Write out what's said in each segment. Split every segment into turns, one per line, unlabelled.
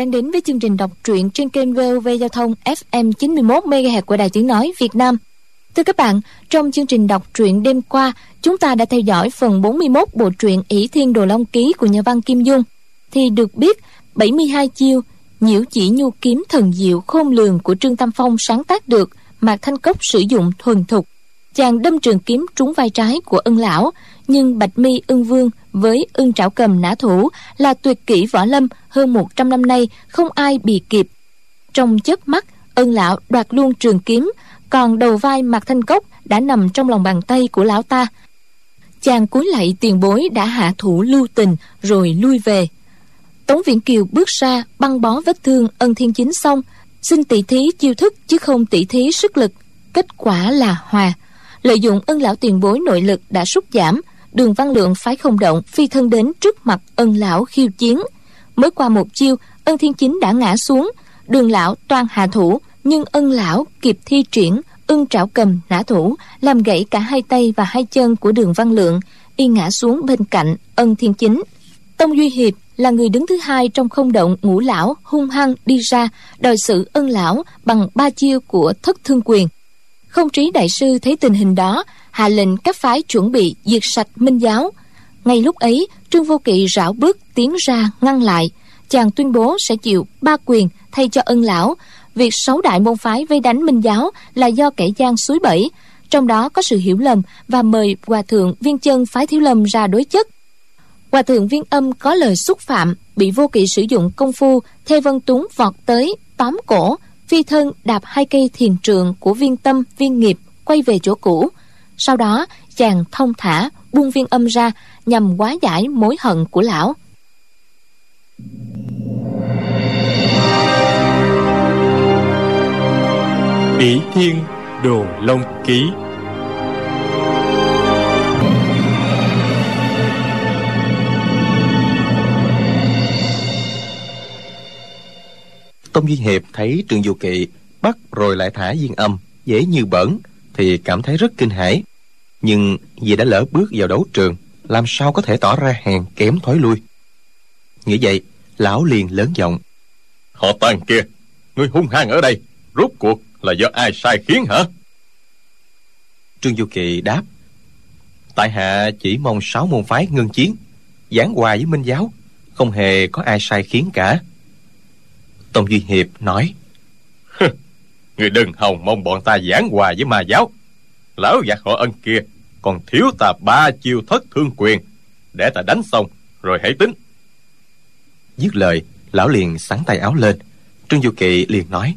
đang đến với chương trình đọc truyện trên kênh VOV Giao thông FM 91 MHz của Đài Tiếng nói Việt Nam. Thưa các bạn, trong chương trình đọc truyện đêm qua, chúng ta đã theo dõi phần 41 bộ truyện ỷ Thiên Đồ Long Ký của nhà văn Kim Dung. Thì được biết, 72 chiêu nhiễu chỉ nhu kiếm thần diệu khôn lường của Trương Tam Phong sáng tác được Mạc Thanh Cốc sử dụng thuần thục. Chàng đâm trường kiếm trúng vai trái của ân lão, nhưng Bạch Mi ưng vương với ưng trảo cầm nã thủ là tuyệt kỹ võ lâm hơn 100 năm nay không ai bì kịp. Trong chớp mắt, ân lão đoạt luôn trường kiếm, còn đầu vai Mạc Thanh Cốc đã nằm trong lòng bàn tay của lão ta. Chàng cúi lạy tiền bối đã hạ thủ lưu tình rồi lui về. Tống Viễn Kiều bước ra băng bó vết thương ân thiên chính xong, xin tỷ thí chiêu thức chứ không tỷ thí sức lực. Kết quả là hòa. Lợi dụng ân lão tiền bối nội lực đã sút giảm, đường văn lượng phái không động phi thân đến trước mặt ân lão khiêu chiến. Mới qua một chiêu, ân thiên chính đã ngã xuống, đường lão toan hạ thủ, nhưng ân lão kịp thi triển ưng trảo cầm nã thủ làm gãy cả hai tay và hai chân của đường văn lượng y ngã xuống bên cạnh ân thiên chính tông duy hiệp là người đứng thứ hai trong không động ngũ lão hung hăng đi ra đòi xử ân lão bằng ba chiêu của thất thương quyền không trí đại sư thấy tình hình đó, hạ lệnh các phái chuẩn bị diệt sạch minh giáo. Ngay lúc ấy, trương vô kỵ rảo bước tiến ra ngăn lại. Chàng tuyên bố sẽ chịu ba quyền thay cho ân lão. Việc sáu đại môn phái vây đánh minh giáo là do kẻ gian suối bẫy. Trong đó có sự hiểu lầm và mời hòa thượng viên chân phái thiếu lâm ra đối chất. Hòa thượng viên âm có lời xúc phạm, bị vô kỵ sử dụng công phu, thê vân túng vọt tới tóm cổ phi thân đạp hai cây thiền trường của viên tâm, viên nghiệp, quay về chỗ cũ. Sau đó, chàng thông thả, buông viên âm ra, nhằm hóa giải mối hận của lão.
Bỉ Thiên Đồ Long Ký
Tông Duy Hiệp thấy Trương Du Kỵ bắt rồi lại thả viên âm dễ như bẩn thì cảm thấy rất kinh hãi. Nhưng vì đã lỡ bước vào đấu trường làm sao có thể tỏ ra hèn kém thói lui? Nghĩ vậy lão liền lớn giọng.
Họ tàn kia người hung hăng ở đây rốt cuộc là do ai sai khiến hả?
Trương du kỳ đáp. Tại hạ chỉ mong sáu môn phái ngưng chiến giảng hòa với minh giáo không hề có ai sai khiến cả tông duy hiệp nói.
Người đừng hòng mong bọn ta giảng hòa với ma giáo. Lão giặc họ ân kia còn thiếu ta ba chiêu thất thương quyền. Để ta đánh xong rồi hãy tính.
Dứt lời lão liền sắn tay áo lên. Trương du kỳ liền nói.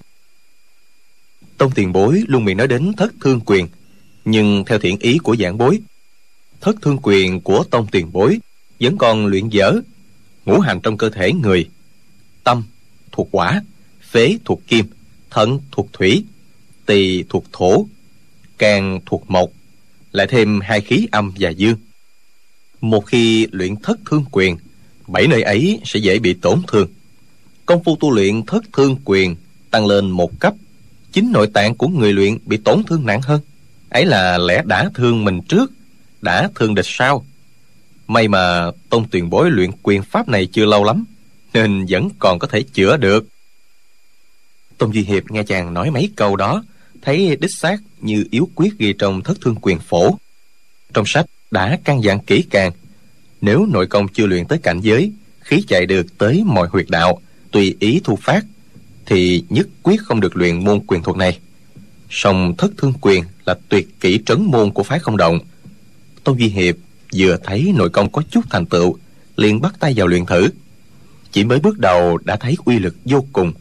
Tông tiền bối luôn miệng nói đến thất thương quyền nhưng theo thiện ý của giảng bối thất thương quyền của tông tiền bối vẫn còn luyện dở ngũ hành trong cơ thể người tâm thuộc quả, phế thuộc kim thận thuộc thủy, tỳ thuộc thổ can thuộc mộc, lại thêm hai khí âm và dương. Một khi luyện thất thương quyền, bảy nơi ấy sẽ dễ bị tổn thương. Công phu tu luyện thất thương quyền tăng lên một cấp, chính nội tạng của người luyện bị tổn thương nặng hơn. Ấy là lẽ đã thương mình trước, đã thương địch sau. May mà tôn tuyển bối luyện quyền pháp này chưa lâu lắm nên vẫn còn có thể chữa được. Tôn duy hiệp nghe chàng nói mấy câu đó, thấy đích xác như yếu quyết ghi trong thất thương quyền phổ. Trong sách đã căn dặn kỹ càng, nếu nội công chưa luyện tới cảnh giới, khí chạy được tới mọi huyệt đạo, tùy ý thu phát, thì nhất quyết không được luyện môn quyền thuật này. Song thất thương quyền là tuyệt kỹ trấn môn của phái không động. Tôn duy hiệp vừa thấy nội công có chút thành tựu, liền bắt tay vào luyện thử chỉ mới bước đầu đã thấy uy lực vô cùng.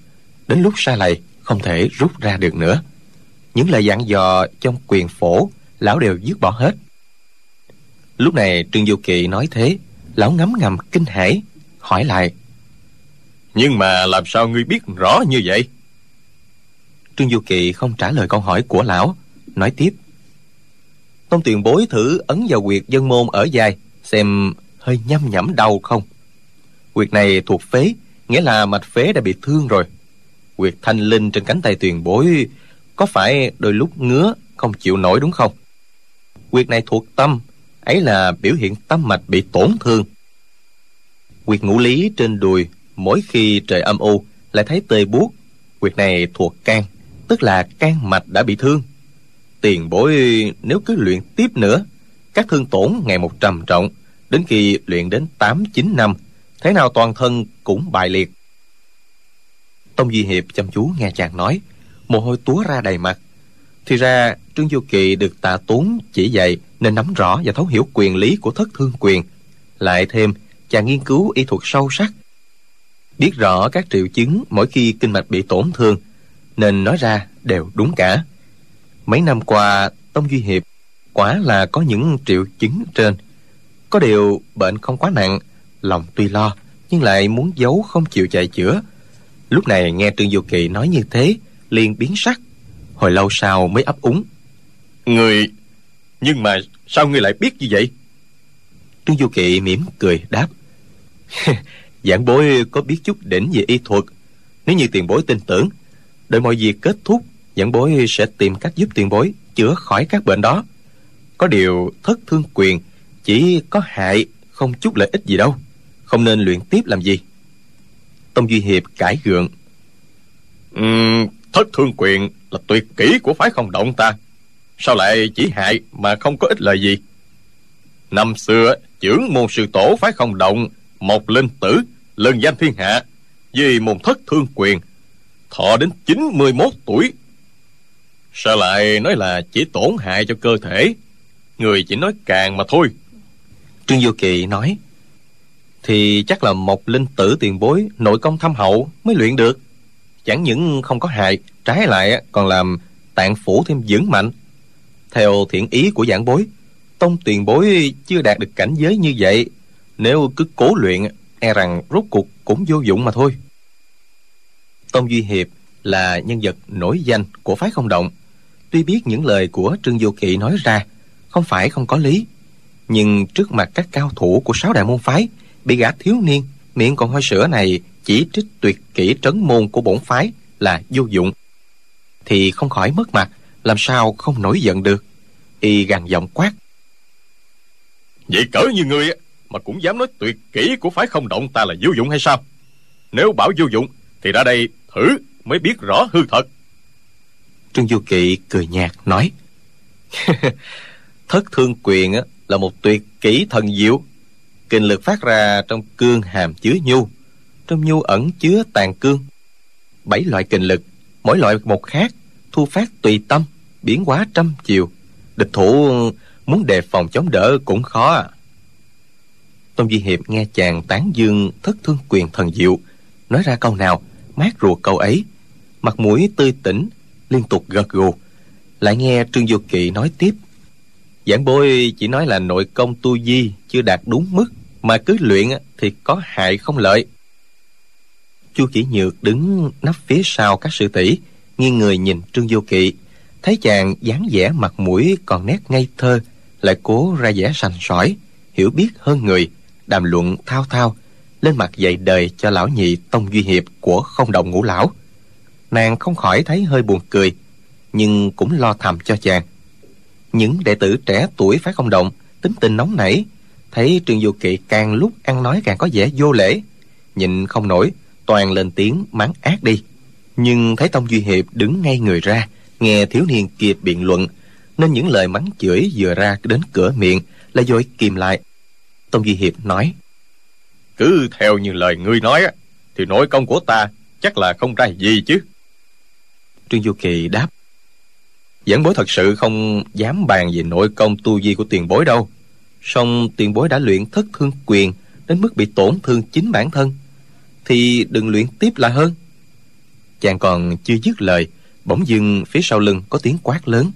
Đến lúc xa lầy không thể rút ra được nữa. Những lời dặn dò trong quyền phổ lão đều dứt bỏ hết. Lúc này trương du kỳ nói thế lão ngấm ngầm kinh hãi hỏi lại
nhưng mà làm sao ngươi biết rõ như vậy?
Trương du kỳ không trả lời câu hỏi của lão nói tiếp tôn tiền bối thử ấn vào quyệt dân môn ở dài xem hơi nhăm nhẩm đau không quyệt này thuộc phế, nghĩa là mạch phế đã bị thương rồi. Quyệt thanh linh trên cánh tay tiền bối, có phải đôi lúc ngứa, không chịu nổi đúng không? Quyệt này thuộc tâm, ấy là biểu hiện tâm mạch bị tổn thương. Quyệt ngũ lý trên đùi, mỗi khi trời âm u, lại thấy tê buốt. Quyệt này thuộc can, tức là can mạch đã bị thương. Tiền bối, nếu cứ luyện tiếp nữa, các thương tổn ngày một trầm trọng, đến khi luyện đến tám chín năm thế nào toàn thân cũng bại liệt. Tông duy hiệp chăm chú nghe chàng nói. Mồ hôi túa ra đầy mặt. Thì ra, trương du kỳ được tạ tốn chỉ dạy nên nắm rõ và thấu hiểu quyền lý của thất thương quyền. Lại thêm, chàng nghiên cứu y thuật sâu sắc. Biết rõ các triệu chứng mỗi khi kinh mạch bị tổn thương, nên nói ra đều đúng cả. Mấy năm qua, tông duy hiệp quả là có những triệu chứng trên. Có điều bệnh không quá nặng lòng tuy lo nhưng lại muốn giấu không chịu chạy chữa. Lúc này nghe trương du kỳ nói như thế liền biến sắc. Hồi lâu sau mới ấp úng.
Người nhưng mà sao ngươi lại biết như vậy?
Trương du kỵ mỉm cười đáp. Giảng bối có biết chút đỉnh về y thuật. Nếu như tiền bối tin tưởng đợi mọi việc kết thúc giảng bối sẽ tìm cách giúp tiền bối chữa khỏi các bệnh đó. Có điều thất thương quyền chỉ có hại không chút lợi ích gì đâu không nên luyện tiếp làm gì. Tông duy hiệp cãi gượng.
Uhm, thất thương quyền là tuyệt kỹ của phái không động ta. Sao lại chỉ hại mà không có ích lợi gì? Năm xưa trưởng môn sư tổ phái không động một linh tử lần danh thiên hạ vì môn thất thương quyền thọ đến 91 tuổi. Sao lại nói là chỉ tổn hại cho cơ thể? Người chỉ nói càng mà thôi.
Trương vô kỳ nói thì chắc là một linh tử tiền bối nội công thâm hậu mới luyện được. Chẳng những không có hại, trái lại còn làm tạng phủ thêm vững mạnh. Theo thiện ý của giảng bối, tông tiền bối chưa đạt được cảnh giới như vậy, nếu cứ cố luyện e rằng rốt cuộc cũng vô dụng mà thôi. Tông duy hiệp là nhân vật nổi danh của phái không động. Tuy biết những lời của trương vô kỵ nói ra, không phải không có lý, nhưng trước mặt các cao thủ của sáu đại môn phái bị gã thiếu niên miệng còn hôi sữa này chỉ trích tuyệt kỹ trấn môn của bổn phái là vô dụng. Thì không khỏi mất mặt làm sao không nổi giận được. Y gằn giọng quát.
Vậy cỡ như ngươi mà cũng dám nói tuyệt kỹ của phái không động ta là vô dụng hay sao? Nếu bảo vô dụng thì ra đây thử mới biết rõ hư thật.
Trương du kỵ cười nhạt nói. Thất thương quyền là một tuyệt kỹ thần diệu kinh lực phát ra trong cương hàm chứa nhu. Trong nhu ẩn chứa tàn cương. Bảy loại kinh lực, mỗi loại một khác, thu phát tùy tâm, biến hóa trăm chiều. Địch thủ muốn đề phòng chống đỡ cũng khó. À tôn duy hiệp nghe chàng tán dương thất thương quyền thần diệu, nói ra câu nào, mát ruột câu ấy. Mặt mũi tươi tỉnh, liên tục gật gù. Lại nghe trương du kỵ nói tiếp, giảng bối chỉ nói là nội công tu di chưa đạt đúng mức mà cứ luyện thì có hại không lợi. Chu chỉ nhược đứng nấp phía sau các sư tỷ, nghiêng người nhìn trương vô kỵ. Thấy chàng dáng vẻ mặt mũi còn nét ngây thơ, lại cố ra vẻ sành sỏi, hiểu biết hơn người, đàm luận thao thao, lên mặt dạy đời cho lão nhị tông duy hiệp của không đồng ngũ lão. Nàng không khỏi thấy hơi buồn cười, nhưng cũng lo thầm cho chàng. Những đệ tử trẻ tuổi phải không động tính tình nóng nảy thấy trương du kỵ càng lúc ăn nói càng có vẻ vô lễ. Nhịn không nổi toàn lên tiếng mắng ác đi. Nhưng thấy tông duy hiệp đứng ngay người ra nghe thiếu niên kia biện luận nên những lời mắng chửi vừa ra đến cửa miệng là vội kìm lại. Tông duy hiệp nói
cứ theo như lời ngươi nói thì nội công của ta chắc là không ra gì chứ.
Trương du kỳ đáp giảng bối thật sự không dám bàn về nội công tu vi của tiền bối đâu song tiền bối đã luyện thất thương quyền đến mức bị tổn thương chính bản thân thì đừng luyện tiếp là hơn. Chàng còn chưa dứt lời bỗng dưng phía sau lưng có tiếng quát lớn.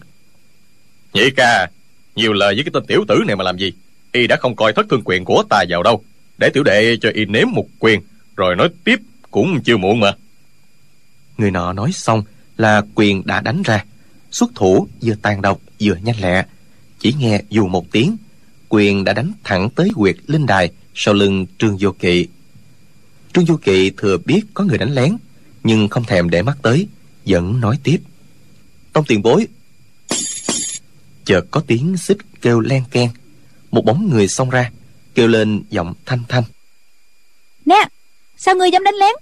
Nhị ca nhiều lời với cái tên tiểu tử này mà làm gì? Y đã không coi thất thương quyền của ta vào đâu. Để tiểu đệ cho y nếm một quyền rồi nói tiếp cũng chưa muộn mà.
Người nọ nói xong là quyền đã đánh ra. Xuất thủ vừa tàn độc vừa nhanh lẹ. Chỉ nghe dù một tiếng quyền đã đánh thẳng tới quyệt linh đài sau lưng trương vô kỵ. Trương vô kỵ thừa biết có người đánh lén nhưng không thèm để mắt tới vẫn nói tiếp. Tông tiền bối. Chợt có tiếng xích kêu len keng. Một bóng người xông ra kêu lên giọng thanh thanh.
Nè sao ngươi dám đánh lén?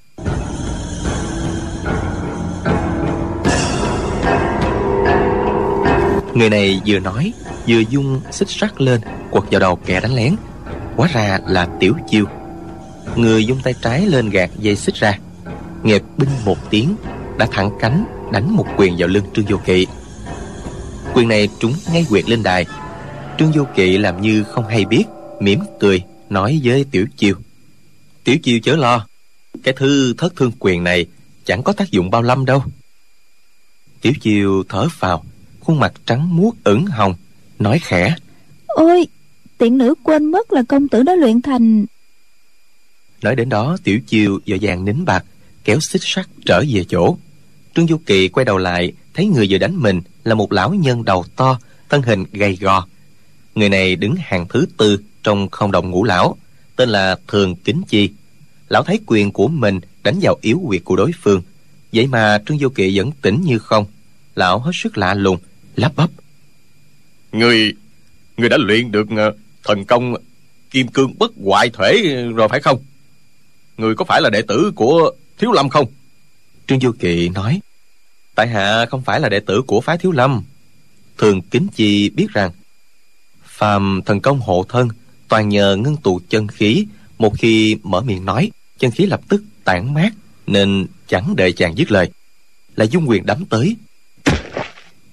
Người này vừa nói vừa dung xích sắt lên, quật vào đầu kẻ đánh lén. Hóa ra là tiểu chiêu. Người dung tay trái lên gạt dây xích ra. Nghiệp binh một tiếng, đã thẳng cánh đánh một quyền vào lưng trương vô kỵ. Quyền này trúng ngay quyệt lên đài. Trương vô kỵ làm như không hay biết, mỉm cười nói với tiểu chiêu. Tiểu chiêu chớ lo, cái thư thất thương quyền này chẳng có tác dụng bao lâm đâu. Tiểu chiêu thở phào, khuôn mặt trắng muốt ửng hồng nói khẽ.
Ôi tiện nữ quên mất là công tử đã luyện thành.
Nói đến đó tiểu chiêu dội vàng nín bạc kéo xích sắt trở về chỗ. Trương du kỳ quay đầu lại thấy người vừa đánh mình là một lão nhân đầu to thân hình gầy gò. Người này đứng hàng thứ tư trong không đồng ngũ lão tên là thường kính chi. Lão thấy quyền của mình đánh vào yếu quyệt của đối phương. Vậy mà trương du kỳ vẫn tỉnh như không. Lão hết sức lạ lùng lắp bắp
người người đã luyện được ờ, thần công kim cương bất hoại thể rồi phải không? Người có phải là đệ tử của thiếu lâm không?
Trương du kỳ nói, tại hạ không phải là đệ tử của phái thiếu lâm. Thường kính chi biết rằng, phàm thần công hộ thân, toàn nhờ ngưng tụ chân khí. Một khi mở miệng nói, chân khí lập tức tản mát, nên chẳng đợi chàng dứt lời. Là dung quyền đấm tới.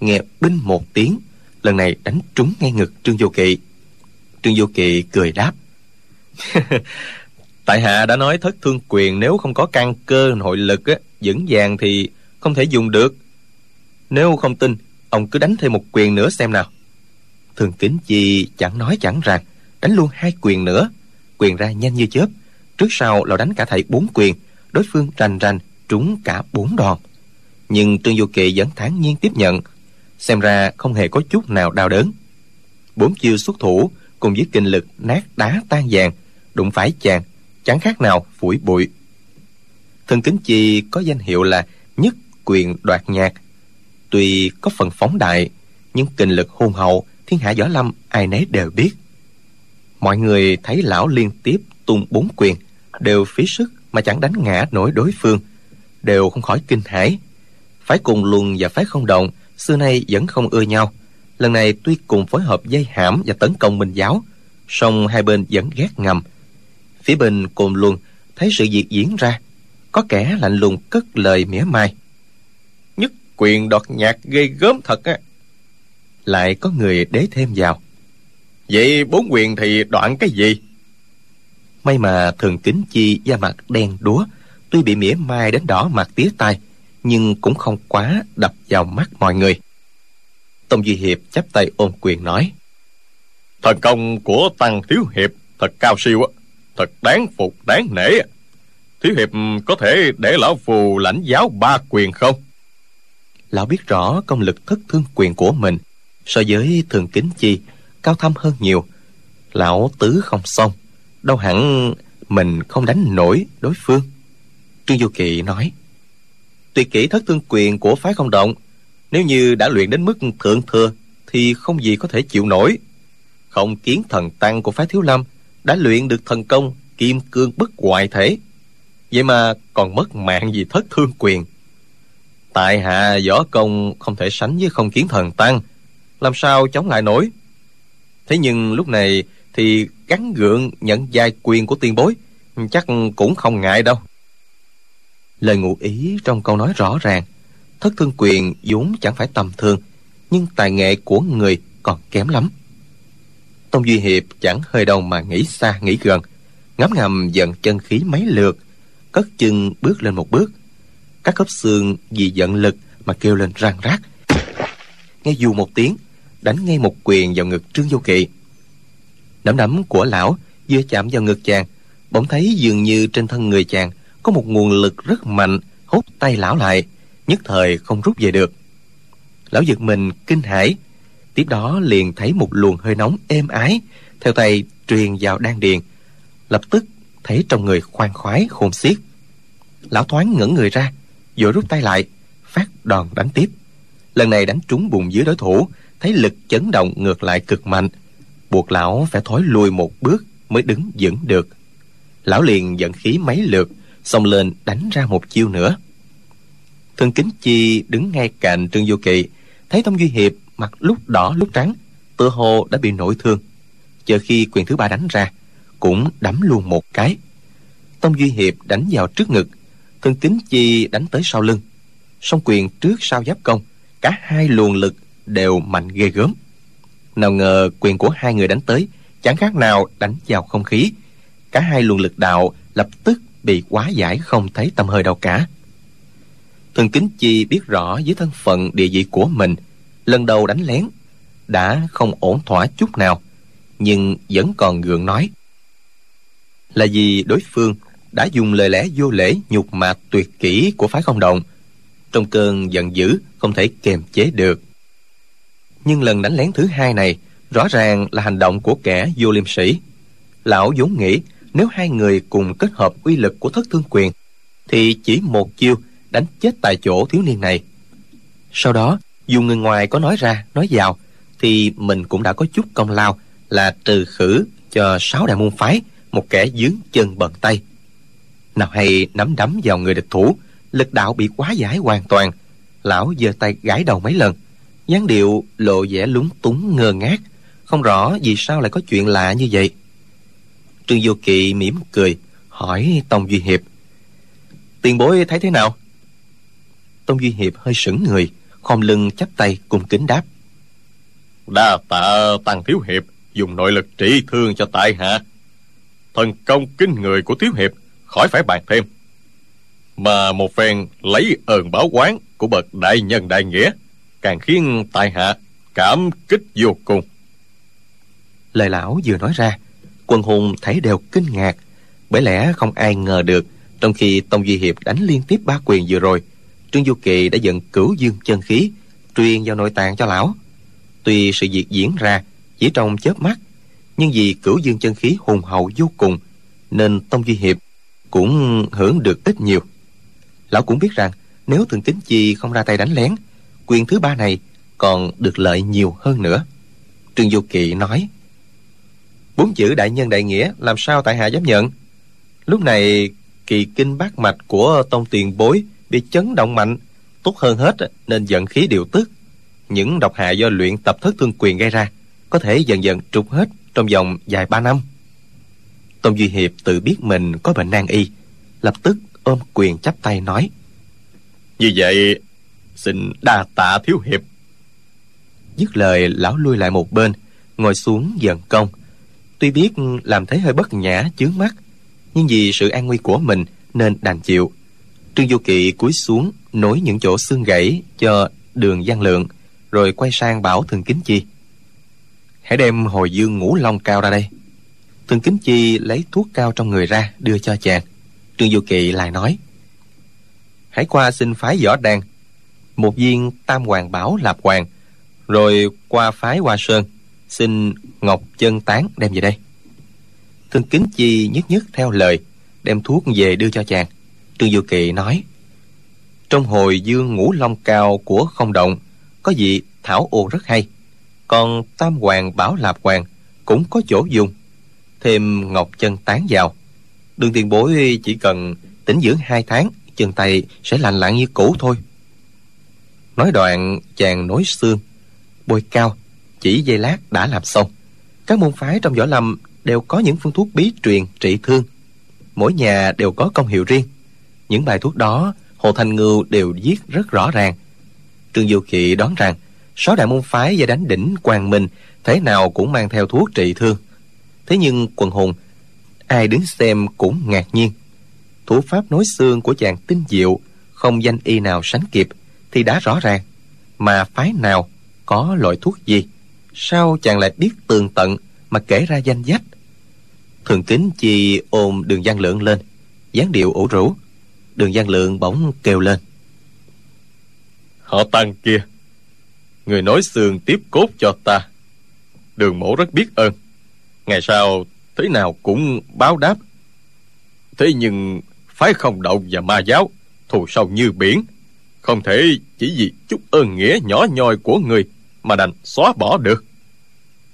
Nghe binh một tiếng lần này đánh trúng ngay ngực trương vô kỵ. Trương vô kỵ cười đáp. Tại hạ đã nói thất thương quyền nếu không có căn cơ nội lực á, vững vàng thì không thể dùng được. Nếu không tin ông cứ đánh thêm một quyền nữa xem nào. Thường kính chi chẳng nói chẳng rằng đánh luôn hai quyền nữa. Quyền ra nhanh như chớp trước sau lão đánh cả thảy bốn quyền đối phương rành rành trúng cả bốn đòn. Nhưng trương vô kỵ vẫn thản nhiên tiếp nhận xem ra không hề có chút nào đau đớn. Bốn chiêu xuất thủ cùng với kinh lực nát đá tan vàng, đụng phải chàng, chẳng khác nào phủi bụi. Thân kính chi có danh hiệu là nhất quyền đoạt nhạc. Tuy có phần phóng đại, nhưng kinh lực hùng hậu, thiên hạ võ lâm ai nấy đều biết. Mọi người thấy lão liên tiếp tung bốn quyền, đều phí sức mà chẳng đánh ngã nổi đối phương, đều không khỏi kinh hãi. Phải cùng luân và phái không động xưa nay vẫn không ưa nhau. Lần này tuy cùng phối hợp dây hãm và tấn công minh giáo song hai bên vẫn ghét ngầm. Phía bên cồn luân thấy sự việc diễn ra có kẻ lạnh lùng cất lời mỉa mai.
Nhất quyền đoạt nhạc ghê gớm thật á.
Lại có người đế thêm vào.
Vậy bốn quyền thì đoạn cái gì?
May mà thường kính chi da mặt đen đúa tuy bị mỉa mai đến đỏ mặt tía tai nhưng cũng không quá đập vào mắt mọi người. Tông duy hiệp chắp tay ôm quyền nói
thần công của tăng thiếu hiệp thật cao siêu á thật đáng phục đáng nể thiếu hiệp có thể để lão phù lãnh giáo ba quyền không?
Lão biết rõ công lực thất thương quyền của mình so với thường kính chi cao thâm hơn nhiều. Lão tứ không xong đâu hẳn mình không đánh nổi đối phương. Trương du kỵ nói tuyệt kỹ thất thương quyền của phái không động, nếu như đã luyện đến mức thượng thừa thì không gì có thể chịu nổi. Không kiến thần tăng của phái thiếu lâm đã luyện được thần công kim cương bất hoại thể, vậy mà còn mất mạng vì thất thương quyền. Tại hạ võ công không thể sánh với không kiến thần tăng, làm sao chống lại nổi? Thế nhưng lúc này thì gắn gượng nhận giai quyền của tiền bối chắc cũng không ngại đâu lời ngụ ý trong câu nói rõ ràng. Thất thương quyền vốn chẳng phải tầm thường, nhưng tài nghệ của người còn kém lắm. Tông duy hiệp chẳng hơi đâu mà nghĩ xa, nghĩ gần. Ngắm ngầm dần chân khí mấy lượt, cất chân bước lên một bước. Các khớp xương vì giận lực mà kêu lên răng rác. Nghe dù một tiếng, đánh ngay một quyền vào ngực trương vô kỵ. Nắm đấm của lão vừa chạm vào ngực chàng, bỗng thấy dường như trên thân người chàng có một nguồn lực rất mạnh, hút tay lão lại, nhất thời không rút về được. Lão giật mình, kinh hãi. Tiếp đó liền thấy một luồng hơi nóng êm ái, theo tay truyền vào đan điền. Lập tức thấy trong người khoan khoái, khôn xiết. Lão thoáng ngẩng người ra, vội rút tay lại, phát đòn đánh tiếp. Lần này đánh trúng bụng dưới đối thủ, thấy lực chấn động ngược lại cực mạnh. Buộc lão phải thối lùi một bước mới đứng vững được. Lão liền dẫn khí mấy lượt xông lên đánh ra một chiêu nữa. Thương kính chi đứng ngay cạnh trương vô kỵ, thấy tông duy hiệp mặt lúc đỏ lúc trắng, tựa hồ đã bị nội thương. Chờ khi quyền thứ ba đánh ra, cũng đấm luôn một cái. Tông duy hiệp đánh vào trước ngực, Thương kính chi đánh tới sau lưng. Song quyền trước sau giáp công, cả hai luồng lực đều mạnh ghê gớm. Nào ngờ quyền của hai người đánh tới, chẳng khác nào đánh vào không khí. Cả hai luồng lực đạo lập tức bị quá giải không thấy tâm hơi đâu cả. Thường kính chi biết rõ với thân phận địa vị của mình, lần đầu đánh lén, đã không ổn thỏa chút nào, nhưng vẫn còn gượng nói. Là vì đối phương đã dùng lời lẽ vô lễ nhục mạ tuyệt kỹ của phái không động trong cơn giận dữ không thể kềm chế được. Nhưng lần đánh lén thứ hai này rõ ràng là hành động của kẻ vô liêm sĩ lão vốn nghĩ nếu hai người cùng kết hợp uy lực của thất thương quyền, thì chỉ một chiêu đánh chết tại chỗ thiếu niên này. Sau đó, dù người ngoài có nói ra, nói vào, thì mình cũng đã có chút công lao là trừ khử cho sáu đại môn phái, một kẻ dướng chân bận tay. Nào hay nắm đấm vào người địch thủ, lực đạo bị quá giải hoàn toàn, lão giơ tay gãi đầu mấy lần. Dáng điệu lộ vẻ lúng túng ngơ ngác, không rõ vì sao lại có chuyện lạ như vậy trương vô kỵ mỉm cười hỏi tông duy hiệp. Tiền bối thấy thế nào? Tông duy hiệp hơi sững người khom lưng chắp tay cung kính đáp.
Đa tạ tăng thiếu hiệp dùng nội lực trị thương cho tại hạ. Thần công kinh người của thiếu hiệp khỏi phải bàn thêm. Mà một phen lấy ơn báo quán của bậc đại nhân đại nghĩa càng khiến tại hạ cảm kích vô cùng.
Lời lão vừa nói ra quân hùng thấy đều kinh ngạc. Bởi lẽ không ai ngờ được, trong khi tông duy hiệp đánh liên tiếp ba quyền vừa rồi, trương du kỳ đã dẫn cửu dương chân khí, truyền vào nội tạng cho lão. Tuy sự việc diễn ra chỉ trong chớp mắt, nhưng vì cửu dương chân khí hùng hậu vô cùng, nên tông duy hiệp cũng hưởng được ít nhiều. Lão cũng biết rằng, nếu thường kính chi không ra tay đánh lén, quyền thứ ba này còn được lợi nhiều hơn nữa. Trương du kỳ nói bốn chữ đại nhân đại nghĩa làm sao tại hạ dám nhận? Lúc này kỳ kinh bát mạch của tông tiền bối bị chấn động mạnh. Tốt hơn hết nên giận khí điều tức những độc hại do luyện tập thất thương quyền gây ra có thể dần dần trục hết trong vòng vài ba năm. Tôn duy hiệp tự biết mình có bệnh nan y lập tức ôm quyền chắp tay nói
như vậy xin đa tạ thiếu hiệp.
Dứt lời lão lui lại một bên ngồi xuống dần công tuy biết làm thế hơi bất nhã, chướng mắt, nhưng vì sự an nguy của mình nên đành chịu. Trương du kỵ cúi xuống, nối những chỗ xương gãy cho đường văn lượng, rồi quay sang bảo thường kính chi. Hãy đem hồi dương ngũ long cao ra đây. Thường kính chi lấy thuốc cao trong người ra, đưa cho chàng. Trương du kỵ lại nói, hãy qua xin phái võ đan, một viên tam hoàng bảo lạp hoàng, rồi qua phái hoa sơn xin ngọc chân tán đem về đây. Thương kính chi nhất nhất theo lời, đem thuốc về đưa cho chàng. Trương du kỳ nói, trong hồi dương ngũ long cao của không động, có vị thảo ô rất hay. Còn tam hoàng bảo lạp hoàng cũng có chỗ dùng. Thêm ngọc chân tán vào. Đường tiền bối chỉ cần tĩnh dưỡng hai tháng, chân tay sẽ lành lặn như cũ thôi. Nói đoạn, chàng nối xương, bôi cao chỉ giây lát đã làm xong. Các môn phái trong võ lâm đều có những phương thuốc bí truyền trị thương. Mỗi nhà đều có công hiệu riêng. Những bài thuốc đó, hồ thanh ngưu đều viết rất rõ ràng. Trương diệu kỵ đoán rằng, sáu đại môn phái và đánh đỉnh, quang minh thế nào cũng mang theo thuốc trị thương. Thế nhưng quần hùng, ai đứng xem cũng ngạc nhiên. Thủ pháp nối xương của chàng tinh diệu, không danh y nào sánh kịp thì đã rõ ràng mà phái nào có loại thuốc gì sao chàng lại biết tường tận mà kể ra danh sách thường kính chi ôm đường văn lượng lên, dáng điệu ủ rũ. Đường văn lượng bỗng kêu lên.
Họ tăng kia, người nói xương tiếp cốt cho ta. Đường mổ rất biết ơn. Ngày sau, thế nào cũng báo đáp. Thế nhưng phái không động và ma giáo, thù sâu như biển, không thể chỉ vì chút ơn nghĩa nhỏ nhoi của người mà đành xóa bỏ được.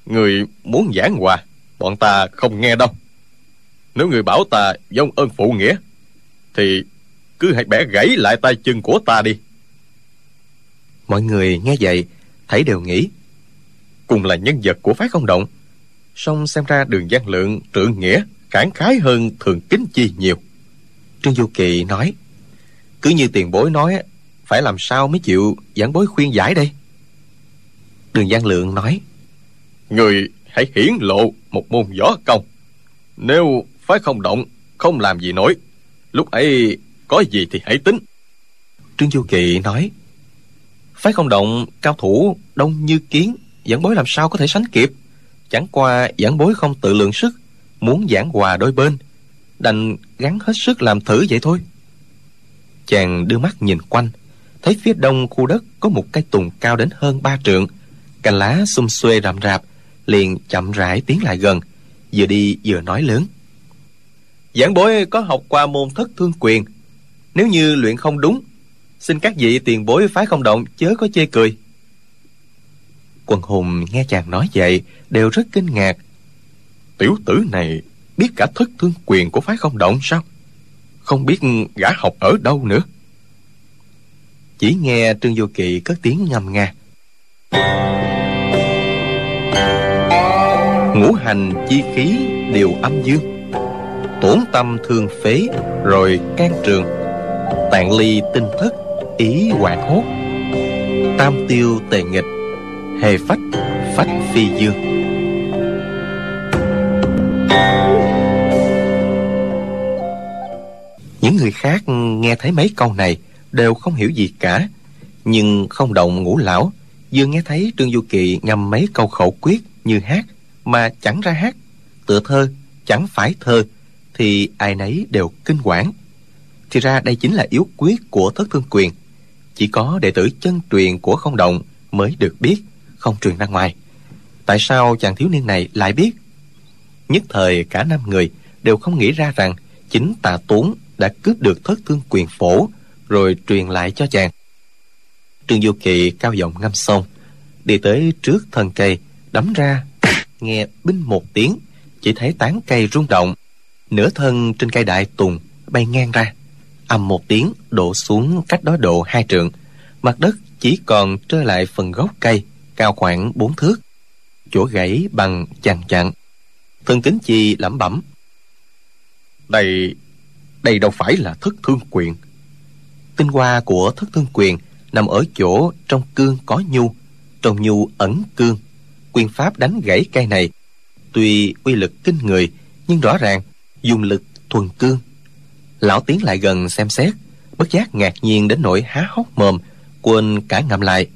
Người muốn giảng hòa bọn ta không nghe đâu. Nếu người bảo ta dông ơn phụ nghĩa thì cứ hãy bẻ gãy lại tay chân của ta đi.
Mọi người nghe vậy thấy đều nghĩ.
Cùng là nhân vật của phái không động song xem ra đường văn lượng trượng nghĩa khẳng khái hơn thường kính chi nhiều.
Trương du kỳ nói cứ như tiền bối nói phải làm sao mới chịu giảng bối khuyên giải đây đường văn lượng nói
người hãy hiển lộ một môn võ công. Nếu phái không động không làm gì nổi lúc ấy có gì thì hãy tính.
Trương du kỳ nói phái không động cao thủ đông như kiến giảng bối làm sao có thể sánh kịp? Chẳng qua giảng bối không tự lượng sức muốn giảng hòa đôi bên đành gắng hết sức làm thử vậy thôi. Chàng đưa mắt nhìn quanh thấy phía đông khu đất có một cây tùng cao đến hơn ba trượng cành lá xum xuê rậm rạp liền chậm rãi tiến lại gần, vừa đi vừa nói lớn. Giảng bối có học qua môn thất thương quyền. Nếu như luyện không đúng, xin các vị tiền bối phái không động chớ có chê cười. Quần hùng nghe chàng nói vậy đều rất kinh ngạc.
Tiểu tử này biết cả thất thương quyền của phái không động sao? Không biết gã học ở đâu nữa?
Chỉ nghe trương vô kỵ cất tiếng ngâm nga ngũ hành chi khí đều âm dương. Tổn tâm thương phế rồi can trường, tạng ly tinh thất, ý hoảng hốt. Tam tiêu tề nghịch, hề phách phách phi dương. Những người khác nghe thấy mấy câu này đều không hiểu gì cả, nhưng không động ngũ lão, vừa nghe thấy trương du kỳ ngâm mấy câu khẩu quyết như hát mà chẳng ra hát, tựa thơ chẳng phải thơ, thì ai nấy đều kinh quản thì ra đây chính là yếu quyết của thất thương quyền. Chỉ có đệ tử chân truyền của không động mới được biết, không truyền ra ngoài. Tại sao chàng thiếu niên này lại biết? Nhất thời cả năm người đều không nghĩ ra rằng chính tạ tốn đã cướp được thất thương quyền phổ, rồi truyền lại cho chàng. Trương du kỳ cao giọng ngâm xong đi tới trước thân cây, đấm ra nghe binh một tiếng, chỉ thấy tán cây rung động, nửa thân trên cây đại tùng bay ngang ra. Ầm một tiếng, đổ xuống cách đó độ hai trượng, mặt đất chỉ còn trơ lại phần gốc cây, cao khoảng bốn thước, chỗ gãy bằng chằng chặn. Thân kính chi lẩm bẩm,
đây đây đâu phải là thất thương quyền.
Tinh hoa của thất thương quyền nằm ở chỗ trong cương có nhu, trong nhu ẩn cương quyền pháp đánh gãy cây này. Tuy uy lực kinh người, nhưng rõ ràng, dùng lực thuần cương. Lão tiến lại gần xem xét, bất giác ngạc nhiên đến nỗi há hốc mồm, quên cả ngậm lại.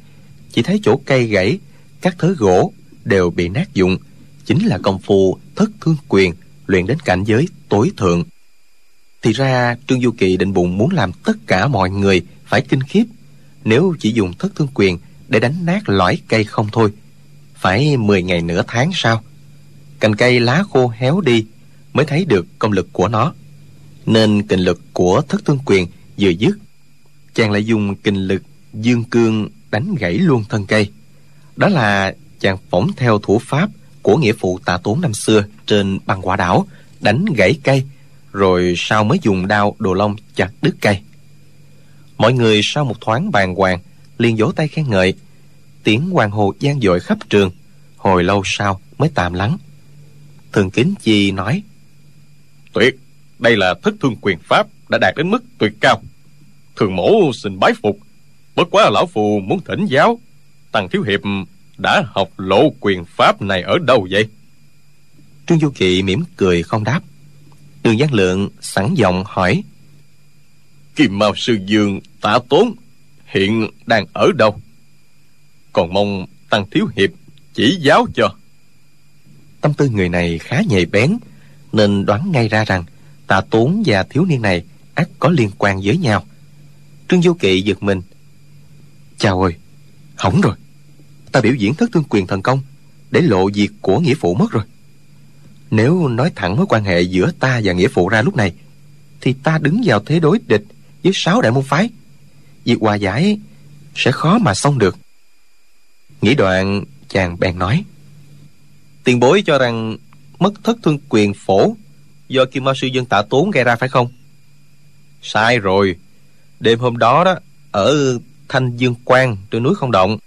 Chỉ thấy chỗ cây gãy, các thớ gỗ đều bị nát dụng. Chính là công phu thất thương quyền, luyện đến cảnh giới tối thượng. Thì ra, trương du kỳ định bụng muốn làm tất cả mọi người phải kinh khiếp. Nếu chỉ dùng thất thương quyền để đánh nát lõi cây không thôi phải 10 ngày nửa tháng sau cành cây lá khô héo đi mới thấy được công lực của nó. Nên kình lực của thất tương quyền vừa dứt, chàng lại dùng kình lực dương cương đánh gãy luôn thân cây. Đó là chàng phỏng theo thủ pháp của nghĩa phụ tạ tốn năm xưa trên băng quả đảo, đánh gãy cây, rồi sau mới dùng đao đồ lông chặt đứt cây. Mọi người sau một thoáng bàn hoàng, liền vỗ tay khen ngợi tiếng hoàng hồ gian dội khắp trường hồi lâu sau mới tạm lắng. Thường kính chi nói
tuyệt đây là thất thương quyền pháp đã đạt đến mức tuyệt cao. Thường mẫu xin bái phục bất quá lão phù muốn thỉnh giáo tăng thiếu hiệp đã học lộ quyền pháp này ở đâu vậy?
Trương du kỵ mỉm cười không đáp. Đường giác lượng sẵn giọng hỏi
kim mao sư dương tạ tốn hiện đang ở đâu còn mong tăng thiếu hiệp chỉ giáo cho.
Tâm tư người này khá nhạy bén nên đoán ngay ra rằng tạ tốn và thiếu niên này ắt có liên quan với nhau. Trương du kỵ giật mình. Chào ơi hỏng rồi. Ta biểu diễn thất thương quyền thần công để lộ việc của nghĩa phụ mất rồi. Nếu nói thẳng mối quan hệ giữa ta và nghĩa phụ ra lúc này thì ta đứng vào thế đối địch với sáu đại môn phái. Việc hòa giải sẽ khó mà xong được nghĩ đoạn, chàng bèn nói. Tiền bối cho rằng mất thất thương quyền phổ do kim mao sư dân tạ tốn gây ra phải không? Sai rồi. Đêm hôm đó đó, ở thanh dương quang, trên núi không động,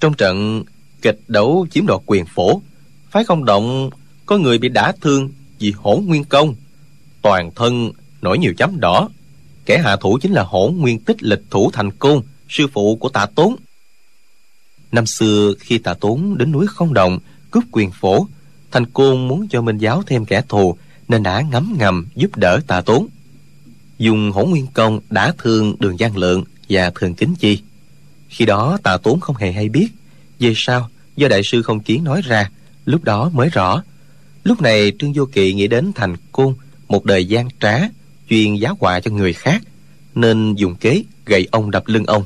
trong trận kịch đấu chiếm đoạt quyền phổ, phái không động, có người bị đả thương vì hổ nguyên công. Toàn thân nổi nhiều chấm đỏ. Kẻ hạ thủ chính là hổ nguyên tích lịch thủ thành côn sư phụ của tạ tốn năm xưa khi tạ tốn đến núi không động cướp quyền phổ, thành côn muốn cho minh giáo thêm kẻ thù, nên đã ngấm ngầm giúp đỡ tạ tốn. Dùng hổ nguyên công đã thương đường giang lượng và thường kính chi. Khi đó tạ tốn không hề hay biết về sau do đại sư không kiến nói ra, lúc đó mới rõ. Lúc này trương vô kỵ nghĩ đến thành côn, một đời gian trá, chuyên giá họa cho người khác, nên dùng kế gậy ông đập lưng ông.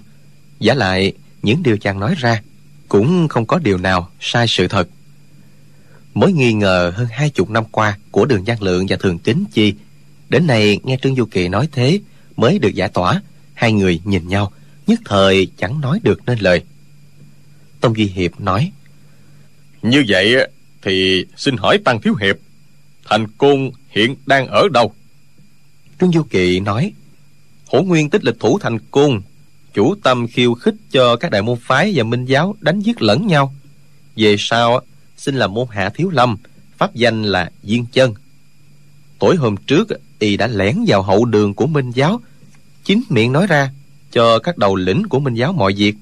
Giả lại những điều chàng nói ra cũng không có điều nào sai sự thật. Mối nghi ngờ hơn hai chục năm qua của đường giang lượng và thường kính chi đến nay nghe trương du kỳ nói thế mới được giải tỏa hai người nhìn nhau nhất thời chẳng nói được nên lời. Tông duy hiệp nói
như vậy thì xin hỏi tăng thiếu hiệp thành côn hiện đang ở đâu?
Trương du kỳ nói hổ nguyên tích lịch thủ thành côn chủ tâm khiêu khích cho các đại môn phái và minh giáo đánh giết lẫn nhau. Về sau xin làm môn hạ thiếu lâm, pháp danh là diên chân. Tối hôm trước y đã lẻn vào hậu đường của minh giáo, chính miệng nói ra cho các đầu lĩnh của minh giáo mọi việc.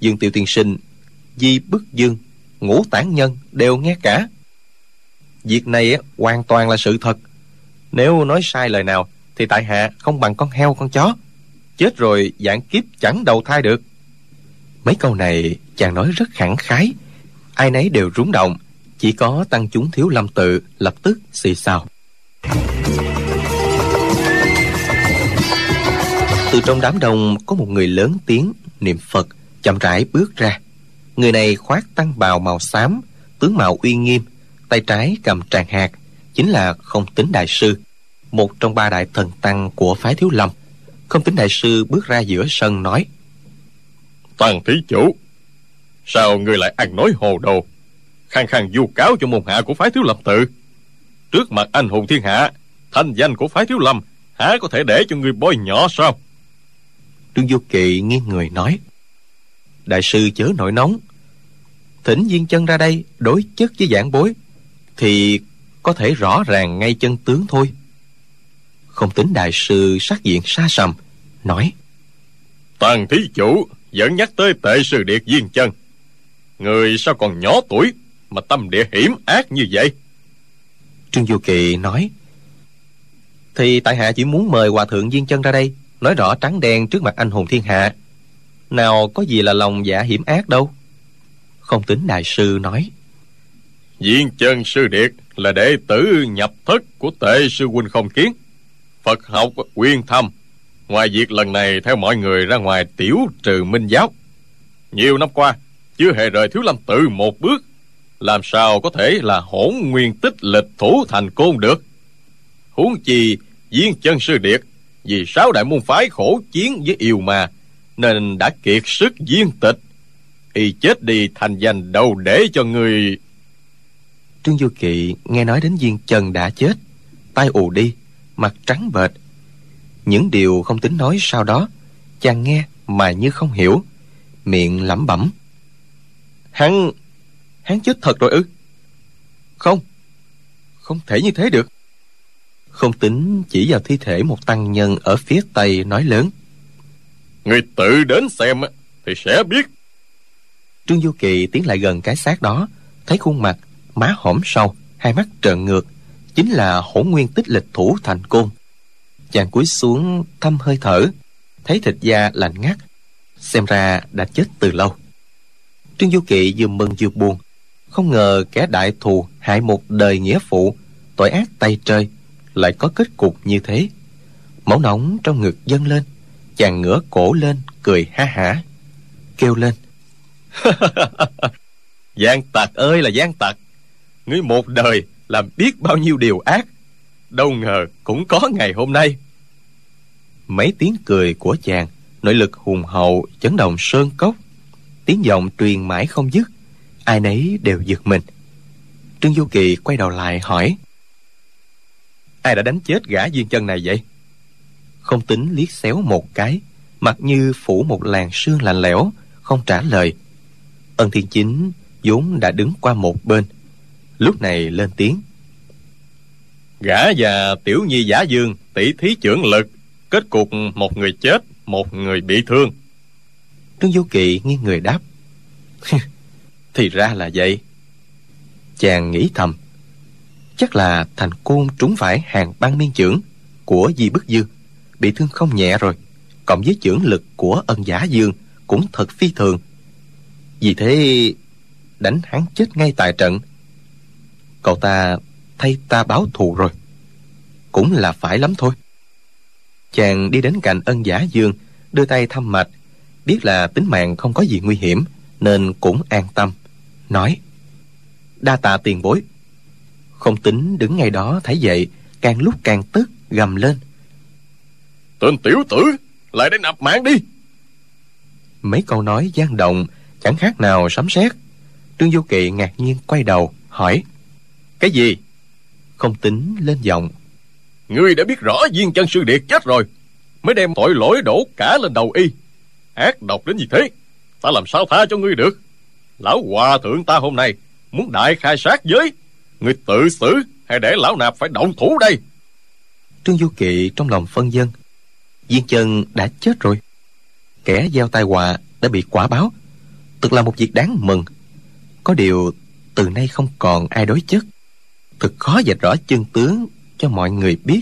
Dương tiểu tiên sinh, di bức dương, ngũ tản nhân đều nghe cả. Việc này hoàn toàn là sự thật. Nếu nói sai lời nào, thì tại hạ không bằng con heo, con chó chết rồi, dạng kiếp chẳng đầu thai được. Mấy câu này chàng nói rất khẳng khái. Ai nấy đều rúng động. Chỉ có tăng chúng thiếu lâm tự lập tức xì xào. Từ trong đám đông có một người lớn tiếng niệm phật, chậm rãi bước ra. Người này khoác tăng bào màu xám, tướng mạo uy nghiêm, tay trái cầm tràng hạt, chính là không tính đại sư, một trong ba đại thần tăng của phái thiếu lâm không tính đại sư bước ra giữa sân nói.
Toàn thí chủ sao người lại ăn nói hồ đồ? Khăng khăng du cáo cho môn hạ của phái thiếu lâm tự. Trước mặt anh hùng thiên hạ thanh danh của phái thiếu lâm há có thể để cho người bôi nhỏ sao?
Trương du kỵ nghiêng người nói. Đại sư chớ nổi nóng. Thỉnh viên chân ra đây đối chất với giảng bối thì có thể rõ ràng ngay chân tướng thôi không tính đại sư sắc diện xa sầm nói
toàn thí chủ vẫn nhắc tới tệ sư điệt viên chân. Người sao còn nhỏ tuổi mà tâm địa hiểm ác như vậy?
Trương du kỳ nói thì tại hạ chỉ muốn mời hòa thượng viên chân ra đây nói rõ trắng đen trước mặt anh hùng thiên hạ. Nào có gì là lòng dạ hiểm ác đâu. Không tính đại sư nói
viên chân sư điệt là đệ tử nhập thất của tệ sư huynh không kiến phật học quyên thâm ngoài việc lần này theo mọi người ra ngoài tiểu trừ minh giáo. Nhiều năm qua, chưa hề rời thiếu lâm tự một bước. Làm sao có thể là hỗn nguyên tích lịch thủ thành côn được? Huống chi viên chân sư điệt, vì sáu đại môn phái khổ chiến với yêu ma, nên đã kiệt sức viên tịch. Y chết đi thành danh đầu để cho người
trương du kỵ nghe nói đến viên chân đã chết tay ù đi mặt trắng bệch. Những điều không tính nói sau đó chàng nghe mà như không hiểu miệng lẩm bẩm. Hắn hắn chết thật rồi ư? Không không thể như thế được. Không tính chỉ vào thi thể một tăng nhân ở phía tây nói lớn.
Người tự đến xem thì sẽ biết.
Trương du kỳ tiến lại gần cái xác đó thấy khuôn mặt má hõm sâu hai mắt trợn ngược chính là hỗn nguyên tích lịch thủ thành côn. Chàng cúi xuống thăm hơi thở, thấy thịt da lạnh ngắt, xem ra đã chết từ lâu. Trương du kỵ vừa mừng vừa buồn, không ngờ kẻ đại thù hại một đời nghĩa phụ, tội ác tay trời, lại có kết cục như thế. Máu nóng trong ngực dâng lên, chàng ngửa cổ lên, cười ha hả, kêu lên.
Gian tặc ơi là gian tặc, ngươi một đời làm biết bao nhiêu điều ác, đâu ngờ cũng có ngày hôm nay.
Mấy tiếng cười của chàng, nội lực hùng hậu, chấn động sơn cốc. Tiếng giọng truyền mãi không dứt, ai nấy đều giật mình. Trương du kỳ quay đầu lại hỏi, ai đã đánh chết gã duyên chân này vậy? Không tính liếc xéo một cái, mặt như phủ một làn sương lạnh lẽo, không trả lời. Ân thiên chính vốn đã đứng qua một bên lúc này lên tiếng.
Gã và tiểu nhi giả dương tỷ thí trưởng lực kết cục một người chết một người bị thương.
Trương du kỳ nghiêng người đáp. Thì ra là vậy. Chàng nghĩ thầm. Chắc là thành côn trúng phải hàng ban miên trưởng của di bức dương bị thương không nhẹ rồi. Cộng với trưởng lực của ân giả dương cũng thật phi thường. Vì thế đánh hắn chết ngay tại trận cậu ta thay ta báo thù rồi. Cũng là phải lắm thôi. Chàng đi đến cạnh ân giả dương đưa tay thăm mạch. Biết là tính mạng không có gì nguy hiểm nên cũng an tâm. Nói đa tạ tiền bối. Không tính đứng ngay đó thấy vậy càng lúc càng tức gầm lên.
Tên tiểu tử lại đến nạp mạng đi.
Mấy câu nói gian động chẳng khác nào sấm sét. Trương du kỵ ngạc nhiên quay đầu hỏi
cái gì?
Không tính lên giọng.
Ngươi đã biết rõ viên chân sư điệt chết rồi mới đem tội lỗi đổ cả lên đầu y. Ác độc đến như thế ta làm sao tha cho ngươi được? Lão hòa thượng ta hôm nay muốn đại khai sát giới. Ngươi tự xử hay để lão nạp phải động thủ đây?
Trương du kỵ trong lòng phân dân. Viên chân đã chết rồi. Kẻ gieo tai họa đã bị quả báo. Thật là một việc đáng mừng. Có điều từ nay không còn ai đối chất thật khó dạch rõ chân tướng cho mọi người biết.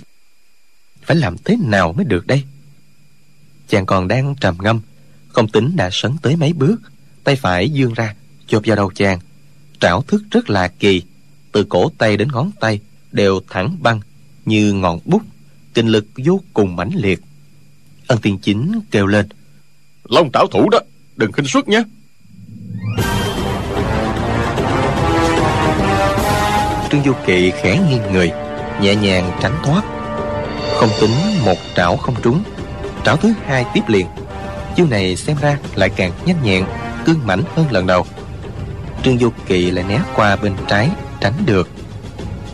Phải làm thế nào mới được đây? Chàng còn đang trầm ngâm. Không tính đã sấn tới mấy bước, tay phải dương ra, chộp vào đầu chàng. Trảo thức rất là kỳ, từ cổ tay đến ngón tay đều thẳng băng như ngọn bút, kinh lực vô cùng mãnh liệt. Ân tiên chính kêu lên,
long trảo thủ đó, đừng khinh suất nhé.
Trương du kỵ khẽ nghiêng người, nhẹ nhàng tránh thoát. Không tính một trảo không trúng, trảo thứ hai tiếp liền. Chiêu này xem ra lại càng nhanh nhẹn, cương mãnh hơn lần đầu. Trương du kỵ lại né qua bên trái, tránh được.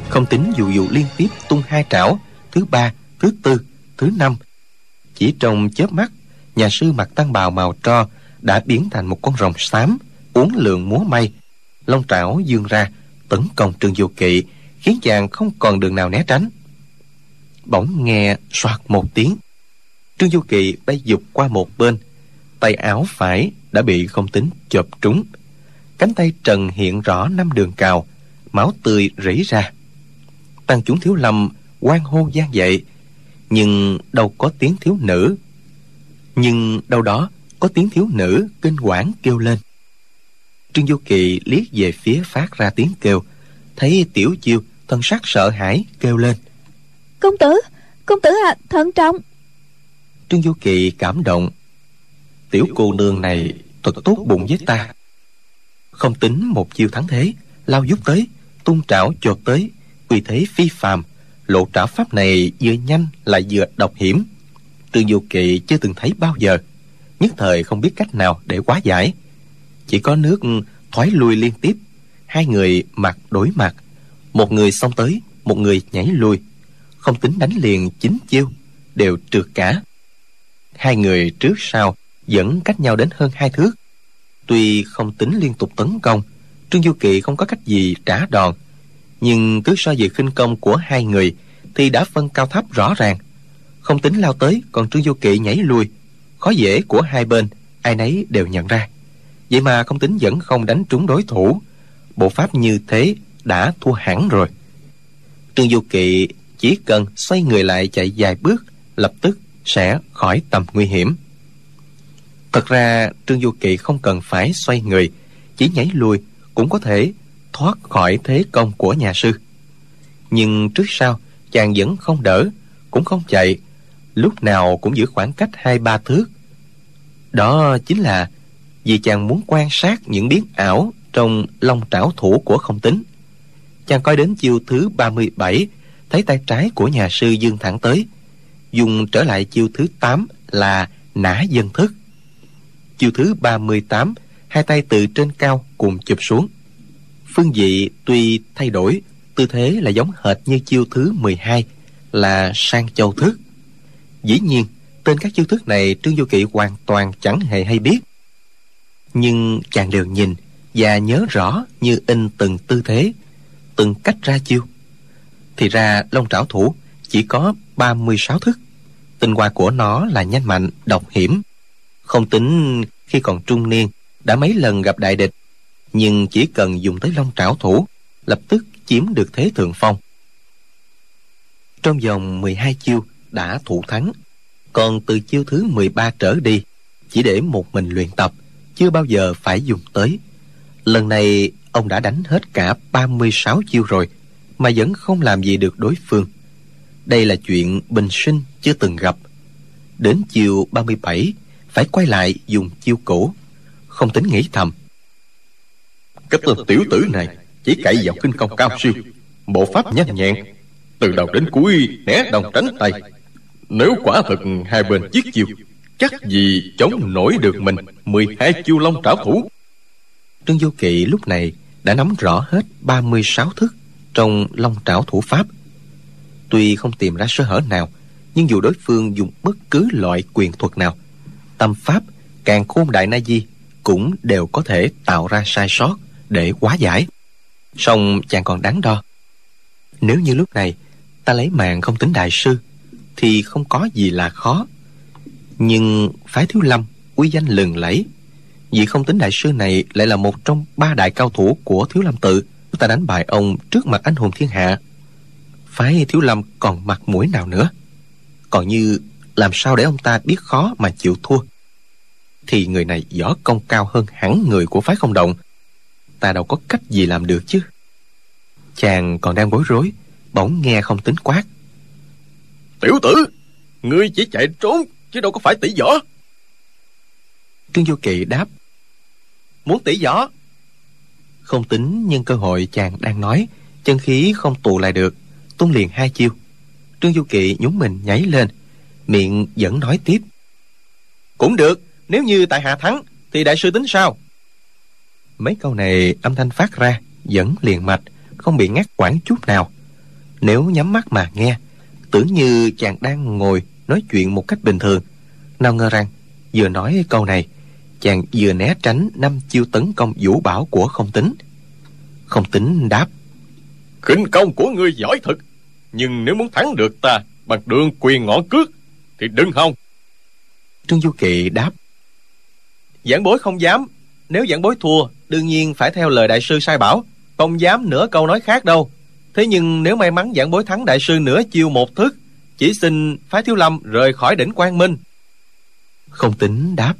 Không tính dù dù liên tiếp tung hai trảo, thứ ba, thứ tư, thứ năm. Chỉ trong chớp mắt, nhà sư mặc tăng bào màu tro đã biến thành một con rồng xám, uốn lượn múa may. Long trảo dương ra tấn công trương du kỵ, khiến chàng không còn đường nào né tránh. Bỗng nghe soạt một tiếng, trương du kỵ bay dục qua một bên, tay áo phải đã bị không tính chộp trúng. Cánh tay trần hiện rõ năm đường cào, máu tươi rỉ ra. Tăng chúng thiếu lâm quan hô gian dậy, nhưng đâu có tiếng thiếu nữ. Nhưng đâu đó có tiếng thiếu nữ kinh quản kêu lên trương du kỳ liếc về phía phát ra tiếng kêu. Thấy tiểu chiêu thân sắc sợ hãi kêu lên.
Công tử công tử à thận trọng.
Trương du kỳ cảm động. Tiểu cô nương này thật tốt bụng với ta. Không tính một chiêu thắng thế lao giúp tới tung trảo chộp tới. Uy thế phi phàm lộ trảo pháp này vừa nhanh lại vừa độc hiểm. Trương du kỳ chưa từng thấy bao giờ nhất thời không biết cách nào để quá giải chỉ có nước thoái lui liên tiếp. Hai người mặt đối mặt. Một người xông tới, một người nhảy lui. Không tính đánh liền chín chiêu, đều trượt cả. Hai người trước sau vẫn cách nhau đến hơn hai thước. Tuy không tính liên tục tấn công, trương du kỵ không có cách gì trả đòn. Nhưng cứ so về khinh công của hai người thì đã phân cao thấp rõ ràng. Không tính lao tới, còn trương du kỵ nhảy lui. Khó dễ của hai bên, ai nấy đều nhận ra vậy mà không tính vẫn không đánh trúng đối thủ, bộ pháp như thế đã thua hẳn rồi. Trương du kỵ chỉ cần xoay người lại chạy vài bước, lập tức sẽ khỏi tầm nguy hiểm. Thật ra, trương du kỵ không cần phải xoay người, chỉ nhảy lùi cũng có thể thoát khỏi thế công của nhà sư. Nhưng trước sau, chàng vẫn không đỡ, cũng không chạy, lúc nào cũng giữ khoảng cách hai ba thước. Đó chính là vì chàng muốn quan sát những biến ảo trong long trảo thủ của không tính. Chàng coi đến chiêu thứ 37 thấy tay trái của nhà sư dương thẳng tới, dùng trở lại chiêu thứ 8 là nã dân thức. Chiêu thứ 38 hai tay từ trên cao cùng chụp xuống. Phương vị tuy thay đổi, tư thế là giống hệt như chiêu thứ 12 là sang châu thức. Dĩ nhiên tên các chiêu thức này trương du kỵ hoàn toàn chẳng hề hay biết nhưng chàng đều nhìn và nhớ rõ như in từng tư thế, từng cách ra chiêu. Thì ra long trảo thủ chỉ có 36 thức tinh hoa của nó là nhanh mạnh, độc hiểm. Không tính khi còn trung niên, đã mấy lần gặp đại địch. Nhưng chỉ cần dùng tới long trảo thủ, lập tức chiếm được thế thượng phong. Trong vòng 12 chiêu đã thủ thắng. Còn từ chiêu thứ 13 trở đi, chỉ để một mình luyện tập chưa bao giờ phải dùng tới. Lần này, ông đã đánh hết cả 36 chiêu rồi, mà vẫn không làm gì được đối phương. Đây là chuyện bình sinh chưa từng gặp. Đến chiều 37 phải quay lại dùng chiêu cũ. Không tính nghĩ thầm.
Cái tên tiểu tử này chỉ cậy vào kinh công cao siêu. Bộ pháp nhanh nhẹn, từ đầu đến cuối né đồng tránh tay. Nếu quả thực hai bên chiếc chiêu chắc gì chống nổi được mình 12 chiêu long trảo thủ
Trương Du Kỵ lúc này đã nắm rõ hết 36 thức trong long trảo thủ pháp. Tuy không tìm ra sơ hở nào, nhưng dù đối phương dùng bất cứ loại quyền thuật nào, tâm pháp càng khôn đại na di cũng đều có thể tạo ra sai sót để quá giải. Song chàng còn đáng đo, nếu như lúc này ta lấy mạng không tính đại sư, thì không có gì là khó nhưng phái thiếu lâm uy danh lừng lẫy. Vì không tính đại sư này lại là một trong ba đại cao thủ của thiếu lâm tự ta đánh bại ông trước mặt anh hùng thiên hạ. Phái thiếu lâm còn mặt mũi nào nữa? Còn như làm sao để ông ta biết khó mà chịu thua? Thì người này võ công cao hơn hẳn người của phái không động. Ta đâu có cách gì làm được chứ? Chàng còn đang bối rối, bỗng nghe không tính quát.
Tiểu tử, ngươi chỉ chạy trốn chứ đâu có phải tỷ võ.
Trương vô kỵ đáp muốn tỷ võ? Không tính nhân cơ hội chàng đang nói chân khí không tụ lại được tung liền hai chiêu. Trương du kỵ nhún mình nhảy lên miệng vẫn nói tiếp. Cũng được nếu như tại hạ thắng thì đại sư tính sao? Mấy câu này âm thanh phát ra vẫn liền mạch không bị ngắt quãng chút nào. Nếu nhắm mắt mà nghe tưởng như chàng đang ngồi nói chuyện một cách bình thường. Nào ngờ rằng vừa nói câu này chàng vừa né tránh năm chiêu tấn công vũ bảo của không tính. Không tính đáp
khinh công của ngươi giỏi thật nhưng nếu muốn thắng được ta bằng đường quyền ngõ cước thì đừng hòng.
Trương du kỵ đáp giảng bối không dám nếu giảng bối thua đương nhiên phải theo lời đại sư sai bảo không dám nửa câu nói khác đâu. Thế nhưng nếu may mắn giảng bối thắng đại sư nửa chiêu một thức chỉ xin phái thiếu lâm rời khỏi đỉnh quang minh. Không tính đáp.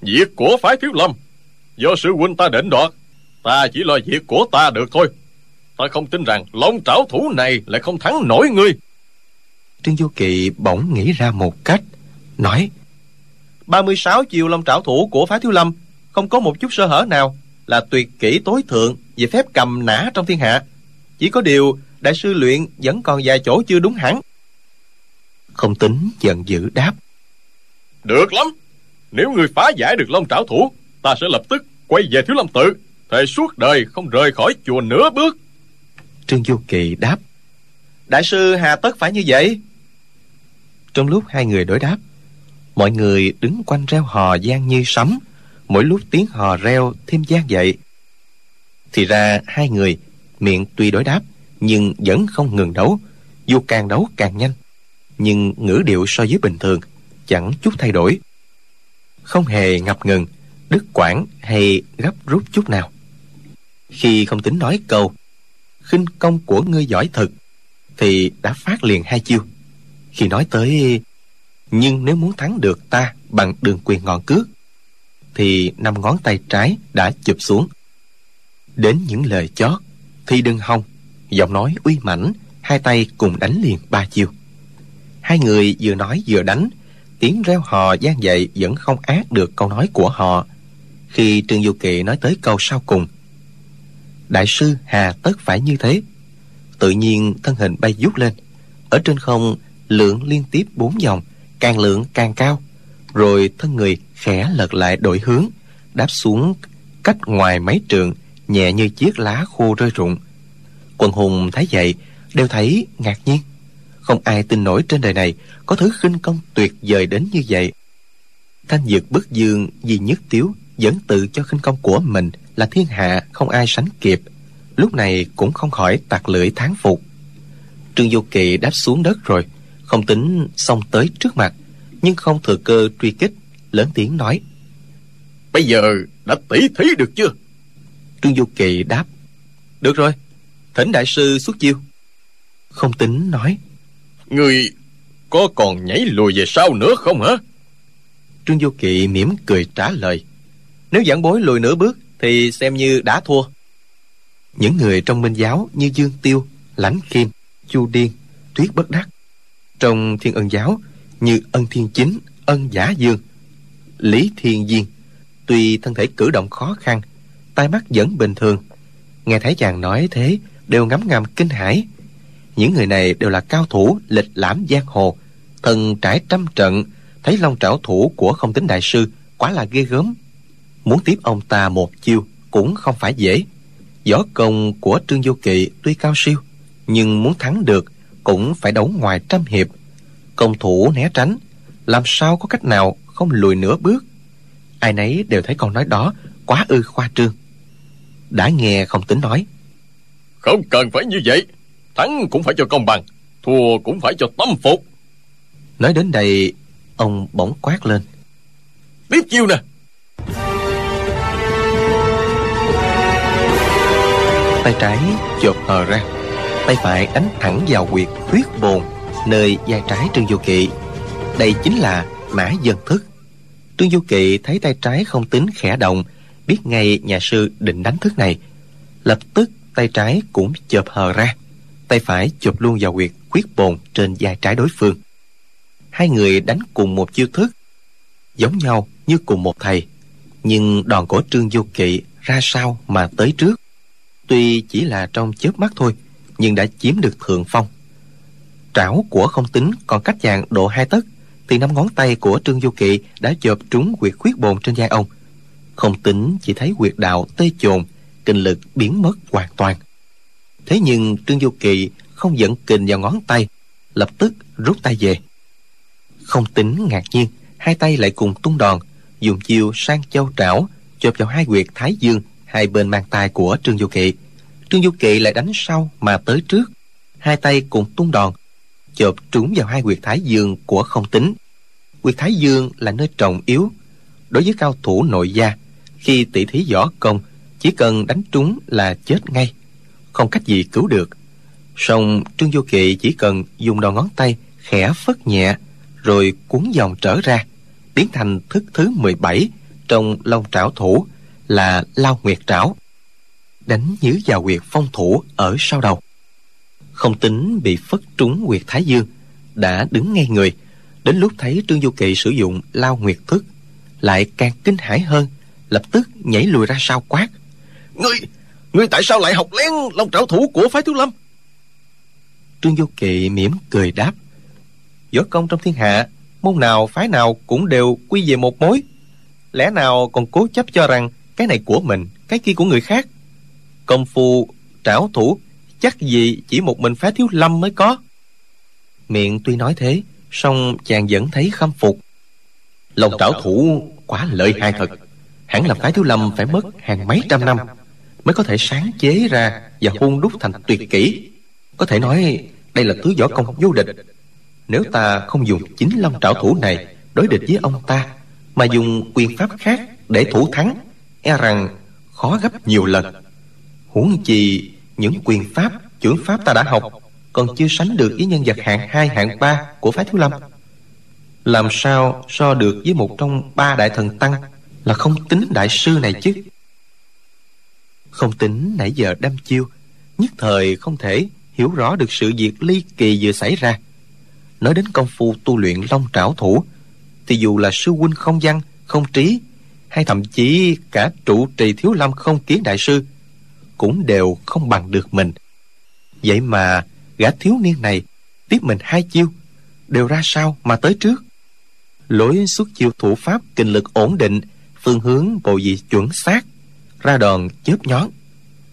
Việc của phái thiếu lâm do sư huynh ta định đoạt ta chỉ lo việc của ta được thôi. Ta không tin rằng long trảo thủ này lại không thắng nổi ngươi.
Trương du kỵ bỗng nghĩ ra một cách nói 36 chiều long trảo thủ của phái thiếu lâm không có một chút sơ hở nào là tuyệt kỹ tối thượng về phép cầm nã trong thiên hạ. Chỉ có điều đại sư luyện vẫn còn vài chỗ chưa đúng hẳn không tính giận dữ đáp.
Được lắm. Nếu ngươi phá giải được long trảo thủ ta sẽ lập tức quay về thiếu lâm tự. Thề suốt đời không rời khỏi chùa nửa bước.
Trương du kỳ đáp. Đại sư hà tất phải như vậy. Trong lúc hai người đối đáp mọi người đứng quanh reo hò gian như sấm. Mỗi lúc tiếng hò reo thêm gian dậy. Thì ra hai người miệng tuy đối đáp nhưng vẫn không ngừng đấu. Dù càng đấu càng nhanh nhưng ngữ điệu so với bình thường chẳng chút thay đổi. Không hề ngập ngừng, đứt quãng hay gấp rút chút nào. Khi không tính nói câu, khinh công của ngươi giỏi thật, thì đã phát liền hai chiêu. Khi nói tới, nhưng nếu muốn thắng được ta bằng đường quyền ngọn cước, thì năm ngón tay trái đã chụp xuống. Đến những lời chót, thì đừng hòng, giọng nói uy mãnh, hai tay cùng đánh liền ba chiêu hai người vừa nói vừa đánh, tiếng reo hò gian dậy vẫn không át được câu nói của họ. Khi trương du kỵ nói tới câu sau cùng, đại sư, hà tất phải như thế. Tự nhiên thân hình bay vút lên, ở trên không lượng liên tiếp bốn vòng càng lượng càng cao, rồi thân người khẽ lật lại đổi hướng, đáp xuống cách ngoài mấy trường nhẹ như chiếc lá khô rơi rụng. Quần hùng thấy vậy, đều thấy ngạc nhiên không ai tin nổi trên đời này có thứ khinh công tuyệt vời đến như vậy. Thanh dược bức dương vì nhất tiếu vẫn tự cho khinh công của mình là thiên hạ không ai sánh kịp lúc này cũng không khỏi tặc lưỡi thán phục. Trương vô kỳ đáp xuống đất rồi không tính xông tới trước mặt nhưng không thừa cơ truy kích lớn tiếng nói
bây giờ đã tỉ thí được chưa?
Trương vô kỳ đáp được rồi thỉnh đại sư xuất chiêu. Không tính nói
người có còn nhảy lùi về sau nữa không hả?
Trương vô kỵ mỉm cười trả lời. Nếu giảng bối lùi nửa bước thì xem như đã thua. Những người trong minh giáo như dương tiêu, lãnh kim, chu điên thuyết bất đắc, trong thiên ân giáo như ân thiên chính, ân giả dương, lý thiên diên, tuy thân thể cử động khó khăn, tai mắt vẫn bình thường, nghe thấy chàng nói thế đều ngấm ngầm kinh hãi những người này đều là cao thủ, lịch lãm giang hồ. Thần trải trăm trận, thấy long trảo thủ của không tính đại sư, quá là ghê gớm. Muốn tiếp ông ta một chiêu cũng không phải dễ. Võ công của trương vô kỵ tuy cao siêu, nhưng muốn thắng được cũng phải đấu ngoài trăm hiệp. Công thủ né tránh, làm sao có cách nào không lùi nửa bước? Ai nấy đều thấy câu nói đó quá ư khoa trương. Đã nghe không tính nói.
Không cần phải như vậy thắng cũng phải cho công bằng thua cũng phải cho tâm phục.
Nói đến đây ông bỗng quát lên.
Tiếp chiêu nè.
Tay trái chộp hờ ra tay phải đánh thẳng vào quyệt huyết bồn nơi vai trái trương vô kỵ. Đây chính là mã dân thức. Trương vô kỵ thấy tay trái không tính khẽ động biết ngay nhà sư định đánh thức này. Lập tức tay trái cũng chộp hờ ra tay phải chụp luôn vào quyệt quyết bồn trên vai trái đối phương. Hai người đánh cùng một chiêu thức, giống nhau như cùng một thầy, nhưng đòn của trương vô kỵ ra sao mà tới trước. Tuy chỉ là trong chớp mắt thôi, nhưng đã chiếm được thượng phong. Trảo của không tính còn cách chàng độ hai tấc, thì năm ngón tay của trương vô kỵ đã chộp trúng quyệt khuyết bồn trên vai ông. Không tính chỉ thấy quyệt đạo tê chồn, kinh lực biến mất hoàn toàn thế nhưng trương du kỳ không dẫn kình vào ngón tay, lập tức rút tay về. Không tính ngạc nhiên, hai tay lại cùng tung đòn, dùng chiêu sang châu trảo, chộp vào hai quyệt thái dương, hai bên mang tay của trương du kỵ trương du kỵ lại đánh sau mà tới trước. Hai tay cùng tung đòn, chộp trúng vào hai quyệt thái dương của không tính. Quyệt thái dương là nơi trọng yếu đối với cao thủ nội gia. Khi tỷ thí võ công, chỉ cần đánh trúng là chết ngay không cách gì cứu được. Song trương du kỵ chỉ cần dùng đầu ngón tay khẽ phất nhẹ, rồi cuốn dòng trở ra, biến thành thức thứ 17 trong long trảo thủ là lao nguyệt trảo, đánh nhứ vào quyệt phong thủ ở sau đầu. Không tính bị phất trúng quyệt thái dương, đã đứng ngay người. Đến lúc thấy trương du kỳ sử dụng lao nguyệt thức, lại càng kinh hãi hơn, lập tức nhảy lùi ra sau quát. Ngươi ngươi tại sao lại học lén long trảo thủ của phái thiếu lâm? Trương du kỵ mỉm cười đáp, võ công trong thiên hạ, môn nào, phái nào cũng đều quy về một mối. Lẽ nào còn cố chấp cho rằng cái này của mình, cái kia của người khác? Công phu, trảo thủ, chắc gì chỉ một mình phái thiếu lâm mới có. Miệng tuy nói thế, song chàng vẫn thấy khâm phục. Lòng trảo thủ quá lợi hại thật. Hẳn là phái thiếu lâm phải mất hàng mấy trăm năm mới có thể sáng chế ra và hôn đúc thành tuyệt kỹ. Có thể nói, đây là thứ võ công vô địch. Nếu ta không dùng chính long trảo thủ này đối địch với ông ta, mà dùng quyền pháp khác để thủ thắng e rằng khó gấp nhiều lần. Huống chi, những quyền pháp, chưởng pháp ta đã học, còn chưa sánh được với nhân vật hạng hai, hạng ba của phái thiếu lâm. Làm sao so được với một trong ba đại thần tăng là không tính đại sư này chứ? Không tính nãy giờ đâm chiêu, nhất thời không thể hiểu rõ được sự việc ly kỳ vừa xảy ra. Nói đến công phu tu luyện long trảo thủ, thì dù là sư huynh không văn, không trí, hay thậm chí cả trụ trì thiếu lâm không kiến đại sư, cũng đều không bằng được mình. Vậy mà gã thiếu niên này tiếp mình hai chiêu, đều ra sao mà tới trước? Lối xuất chiêu thủ pháp kinh lực ổn định, phương hướng bộ vị chuẩn xác ra đòn chớp nhón.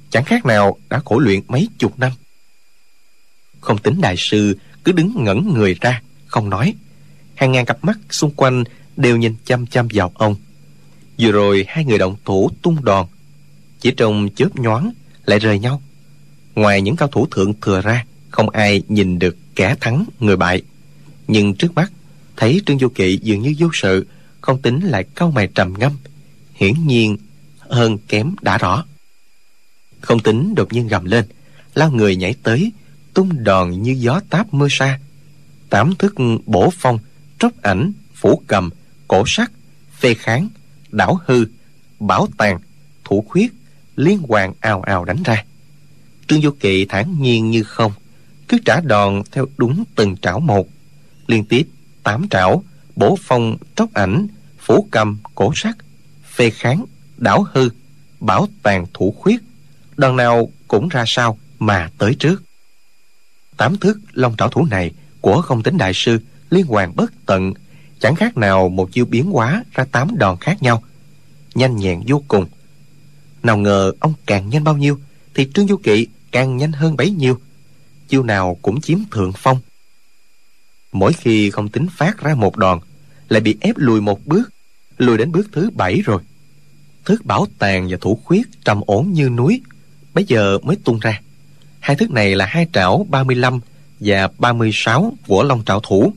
Chẳng khác nào đã khổ luyện mấy chục năm. Không tính đại sư, cứ đứng ngẩn người ra, không nói. Hàng ngàn cặp mắt xung quanh đều nhìn chăm chăm vào ông. Vừa rồi hai người động thủ tung đòn. Chỉ trong chớp nhoáng lại rời nhau. Ngoài những cao thủ thượng thừa ra, không ai nhìn được kẻ thắng người bại. Nhưng trước mắt, thấy trương du kỵ dường như vô sự, không tính lại cau mày trầm ngâm. Hiển nhiên hơn kém đã rõ. Không tính đột nhiên gầm lên, lao người nhảy tới, tung đòn như gió táp mưa sa. Tám thức bổ phong, tróc ảnh, phủ cầm, cổ sắt phê kháng, đảo hư, bảo tàng, thủ khuyết, liên hoàn ào ào đánh ra. Trương vô kỵ thản nhiên như không, cứ trả đòn theo đúng từng trảo một. Liên tiếp tám trảo, bổ phong, tróc ảnh, phủ cầm, cổ sắt phê kháng đảo hư, bảo tàng thủ khuyết đòn nào cũng ra sao mà tới trước. Tám thước long trảo thủ này của không tính đại sư liên hoàn bất tận, chẳng khác nào một chiêu biến hóa ra tám đòn khác nhau, nhanh nhẹn vô cùng. Nào ngờ ông càng nhanh bao nhiêu thì trương du kỵ càng nhanh hơn bấy nhiêu, chiêu nào cũng chiếm thượng phong. Mỗi khi không tính phát ra một đòn, lại bị ép lùi một bước, lùi đến bước thứ bảy rồi thứ bảo tàng và thủ khuyết trầm ổn như núi bây giờ mới tung ra. Hai thứ này là hai trảo 35 và 36 của long trảo thủ.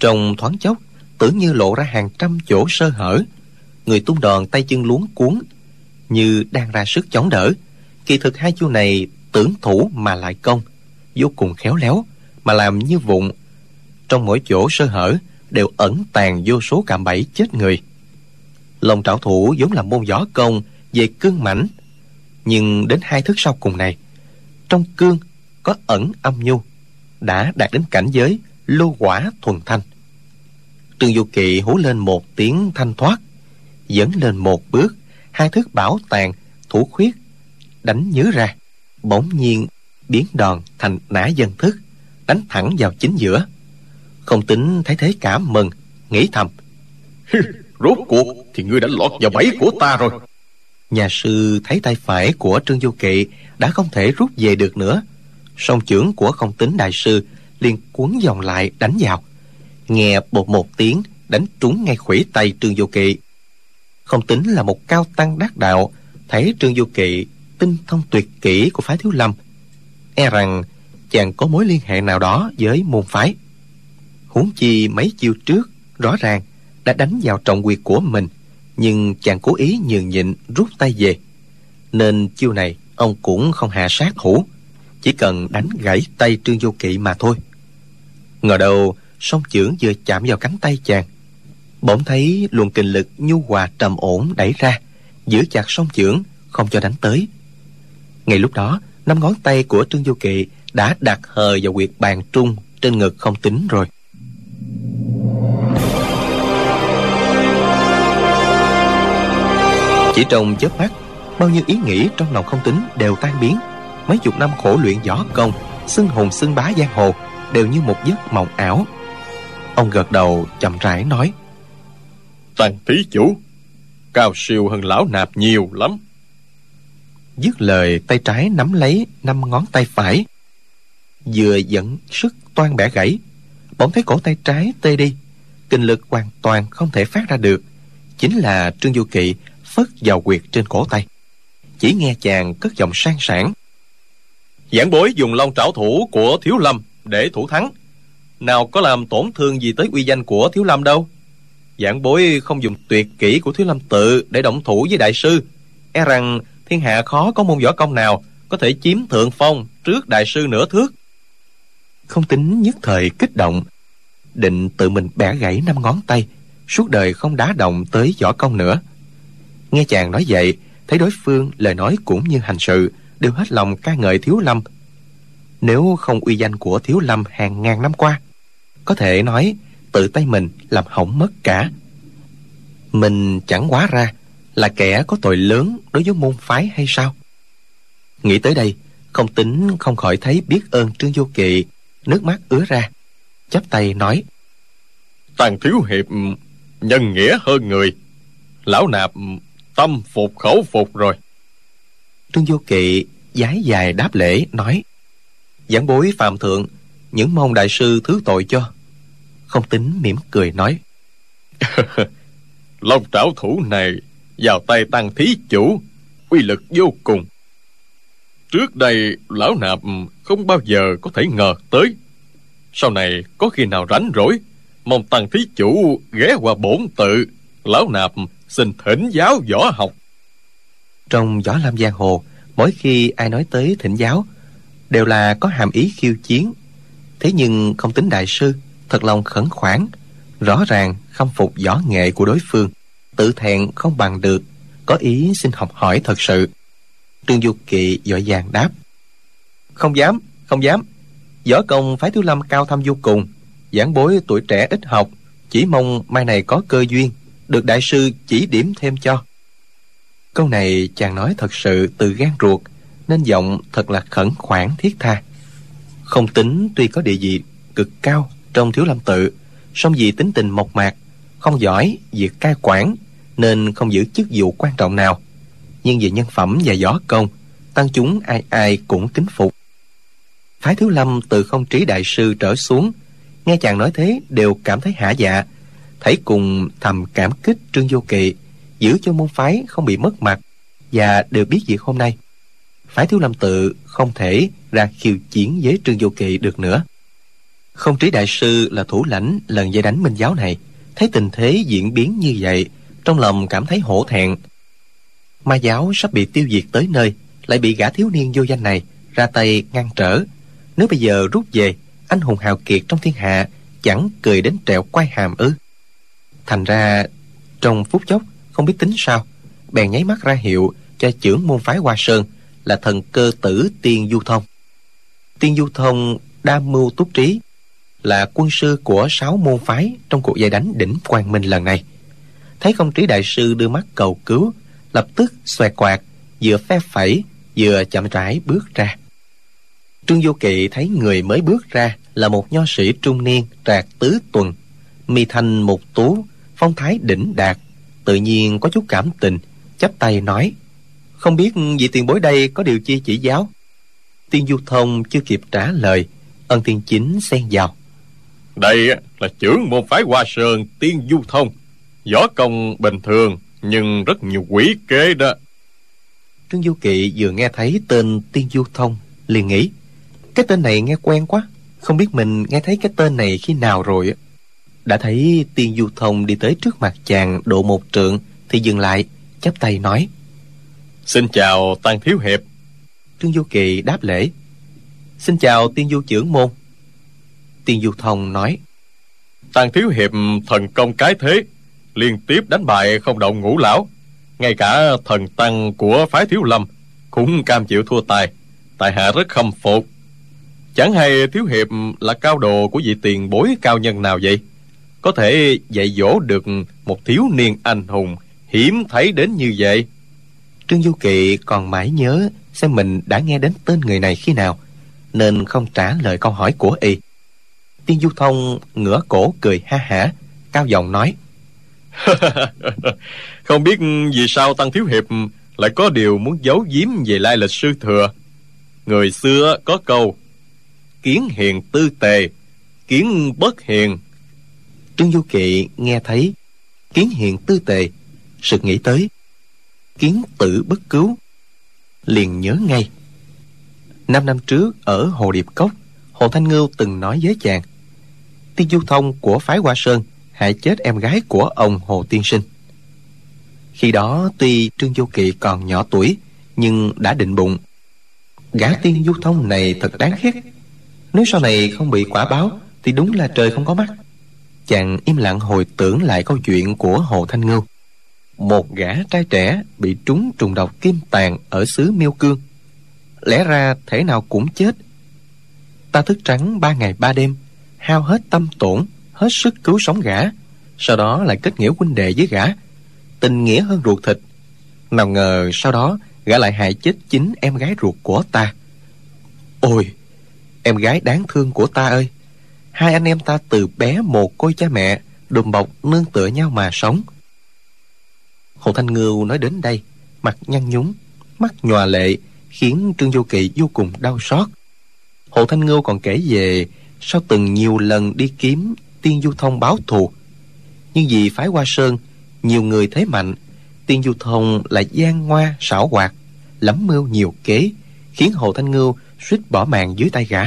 Trong thoáng chốc, tưởng như lộ ra hàng trăm chỗ sơ hở. Người tung đòn tay chân luống cuốn, như đang ra sức chống đỡ. Kỳ thực hai chiêu này tưởng thủ mà lại công, vô cùng khéo léo, mà làm như vụng trong mỗi chỗ sơ hở đều ẩn tàng vô số cạm bẫy chết người lòng trảo thủ vốn là môn võ công về cương mảnh, nhưng đến hai thức sau cùng này trong cương có ẩn âm nhu đã đạt đến cảnh giới lô quả thuần thanh. Trương du kỵ hú lên một tiếng thanh thoát dẫn lên một bước hai thức bảo tàng thủ khuyết đánh nhớ ra bỗng nhiên biến đòn thành nã dân thức đánh thẳng vào chính giữa. Không tính thấy thế cảm mừng nghĩ thầm
rốt cuộc thì ngươi đã lọt vào bẫy của ta rồi.
Nhà sư thấy tay phải của trương du kỵ đã không thể rút về được nữa. Song trưởng của không tính đại sư liền cuốn vòng lại đánh vào. Nghe bột một tiếng, đánh trúng ngay khủy tay trương du kỵ. Không tính là một cao tăng đắc đạo, thấy trương du kỵ tinh thông tuyệt kỹ của phái thiếu lâm e rằng chàng có mối liên hệ nào đó với môn phái. Huống chi mấy chiêu trước, rõ ràng đã đánh vào trọng quyệt của mình nhưng chàng cố ý nhường nhịn rút tay về. Nên chiêu này ông cũng không hạ sát hủ, chỉ cần đánh gãy tay trương vô kỵ mà thôi. Ngờ đâu song chưởng vừa chạm vào cánh tay chàng bỗng thấy luồng kình lực nhu hòa trầm ổn đẩy ra giữ chặt song chưởng không cho đánh tới. Ngay lúc đó năm ngón tay của trương vô kỵ đã đặt hờ vào quyệt bàn trung trên ngực không tính rồi. Chỉ trong chớp mắt bao nhiêu ý nghĩ trong lòng không tính đều tan biến. Mấy chục năm khổ luyện võ công xưng hùng xưng bá giang hồ đều như một giấc mộng ảo. Ông gật đầu chậm rãi nói
tần thí chủ cao siêu hơn lão nạp nhiều lắm.
Dứt lời tay trái nắm lấy năm ngón tay phải vừa dẫn sức toan bẻ gãy. Bỗng thấy cổ tay trái tê đi kinh lực hoàn toàn không thể phát ra được. Chính là trương du kỵ phất vào quyệt trên cổ tay. Chỉ nghe chàng cất giọng sang sảng.
Giảng bối dùng long trảo thủ của thiếu lâm để thủ thắng. Nào có làm tổn thương gì tới uy danh của thiếu lâm đâu. Giảng bối không dùng tuyệt kỹ của thiếu lâm tự để động thủ với đại sư. E rằng thiên hạ khó có môn võ công nào có thể chiếm thượng phong trước đại sư nửa thước.
Không tính nhất thời kích động, định tự mình bẻ gãy năm ngón tay, suốt đời không đá động tới võ công nữa nghe chàng nói vậy, thấy đối phương, lời nói cũng như hành sự, đều hết lòng ca ngợi thiếu lâm. Nếu không uy danh của thiếu lâm hàng ngàn năm qua, có thể nói tự tay mình làm hỏng mất cả. Mình chẳng quá ra là kẻ có tội lớn đối với môn phái hay sao? Nghĩ tới đây, không tính, không khỏi thấy biết ơn trương vô kỵ, nước mắt ứa ra, chắp tay nói
tàn thiếu hiệp, nhân nghĩa hơn người. Lão nạp tâm phục khẩu phục rồi.
Trương vô kỵ giái dài đáp lễ nói giảng bối phạm thượng những mong đại sư thứ tội cho. Không tính mỉm cười nói
long trảo thủ này vào tay tăng thí chủ uy lực vô cùng. Trước đây lão nạp không bao giờ có thể ngờ tới. Sau này có khi nào rảnh rỗi mong tăng thí chủ ghé qua bổn tự lão nạp xin thỉnh giáo võ học.
Trong võ lâm giang hồ, mỗi khi ai nói tới thỉnh giáo, đều là có hàm ý khiêu chiến. Thế nhưng không tính đại sư, thật lòng khẩn khoản, rõ ràng khâm phục võ nghệ của đối phương, tự thẹn không bằng được, có ý xin học hỏi thật sự. Trương du kỵ vội vàng đáp, không dám không dám. Võ công phái thiếu lâm cao thâm vô cùng, giảng bối tuổi trẻ ít học, chỉ mong mai này có cơ duyên được đại sư chỉ điểm thêm cho. Câu này chàng nói thật sự từ gan ruột, nên giọng thật là khẩn khoản thiết tha. Không tính tuy có địa vị cực cao trong thiếu lâm tự, song vì tính tình mộc mạc, không giỏi việc cai quản, nên không giữ chức vụ quan trọng nào. Nhưng về nhân phẩm và võ công, tăng chúng ai ai cũng kính phục. Phái thiếu lâm từ không trí đại sư trở xuống, nghe chàng nói thế đều cảm thấy hả dạ thấy cùng thầm cảm kích trương vô kỵ, giữ cho môn phái không bị mất mặt, và đều biết việc hôm nay. Phái thiếu lâm tự không thể ra khiêu chiến với trương vô kỵ được nữa. Không trí đại sư là thủ lãnh lần dây đánh minh giáo này. Thấy tình thế diễn biến như vậy, trong lòng cảm thấy hổ thẹn. Ma giáo sắp bị tiêu diệt tới nơi, lại bị gã thiếu niên vô danh này ra tay ngăn trở. Nếu bây giờ rút về, anh hùng hào kiệt trong thiên hạ chẳng cười đến trẹo quay hàm ư thành ra, trong phút chốc, không biết tính sao, bèn nháy mắt ra hiệu cho trưởng môn phái hoa sơn là thần cơ tử tiên du thông. Tiên du thông đa mưu túc trí, là quân sư của sáu môn phái trong cuộc giải đánh đỉnh quang minh lần này. Thấy công trí đại sư đưa mắt cầu cứu, lập tức xoẹt quạt, vừa phe phẩy, vừa chậm rãi bước ra. Trương vô kỵ thấy người mới bước ra là một nho sĩ trung niên trạc tứ tuần, mi thanh một tú phong thái đỉnh đạt tự nhiên có chút cảm tình chắp tay nói không biết vị tiền bối đây có điều chi chỉ giáo? Tiên du thông chưa kịp trả lời ân tiên chính xen vào.
Đây là trưởng môn phái hoa sơn tiên du thông. Võ công bình thường nhưng rất nhiều quỷ kế đó.
Trương du kỵ vừa nghe thấy tên tiên du thông liền nghĩ cái tên này nghe quen quá không biết mình nghe thấy cái tên này khi nào rồi đã thấy tiên du thông đi tới trước mặt chàng độ một trượng thì dừng lại chắp tay nói.
Xin chào tăng thiếu hiệp.
Trương du kỳ đáp lễ. Xin chào tiên du trưởng môn. Tiên du thông nói.
Tăng thiếu hiệp thần công cái thế liên tiếp đánh bại không động ngũ lão. Ngay cả thần tăng của phái thiếu lâm cũng cam chịu thua tài tại hạ rất khâm phục. Chẳng hay thiếu hiệp là cao đồ của vị tiền bối cao nhân nào vậy có thể dạy dỗ được một thiếu niên anh hùng hiếm thấy đến như vậy.
Trương du kỵ còn mãi nhớ xem mình đã nghe đến tên người này khi nào nên không trả lời câu hỏi của y. Tiên du thông ngửa cổ cười ha hả cao giọng nói
không biết vì sao tăng thiếu hiệp lại có điều muốn giấu giếm về lai lịch sư thừa. Người xưa có câu kiến hiền tư tề kiến bất hiền
trương du kỵ nghe thấy, kiến hiện tư tề, sực nghĩ tới. Kiến tử bất cứu, liền nhớ ngay. Năm năm trước ở hồ điệp cốc, hồ thanh ngưu từng nói với chàng, tiên du thông của phái hoa sơn hại chết em gái của ông hồ tiên sinh. Khi đó tuy trương du kỵ còn nhỏ tuổi, nhưng đã định bụng. Gã tiên du thông này thật đáng ghét. Nếu sau này không bị quả báo, thì đúng là trời không có mắt chàng im lặng hồi tưởng lại câu chuyện của hồ thanh ngưu. Một gã trai trẻ bị trúng trùng độc kim tàn ở xứ miêu cương. Lẽ ra thể nào cũng chết. Ta thức trắng ba ngày ba đêm, hao hết tâm tổn, hết sức cứu sống gã, sau đó lại kết nghĩa huynh đệ với gã, tình nghĩa hơn ruột thịt. Nào ngờ sau đó, gã lại hại chết chính em gái ruột của ta. Ôi, em gái đáng thương của ta ơi hai anh em ta từ bé một côi cha mẹ, đùm bọc nương tựa nhau mà sống. Hồ thanh ngưu nói đến đây, mặt nhăn nhúm, mắt nhòa lệ, khiến trương vô kỵ vô cùng đau xót. Hồ thanh ngưu còn kể về sau từng nhiều lần đi kiếm tiên du thông báo thù. Nhưng vì phái hoa sơn, nhiều người thế mạnh, tiên du thông lại gian ngoa, xảo hoạt, lắm mưu nhiều kế, khiến hồ thanh ngưu suýt bỏ mạng dưới tay gã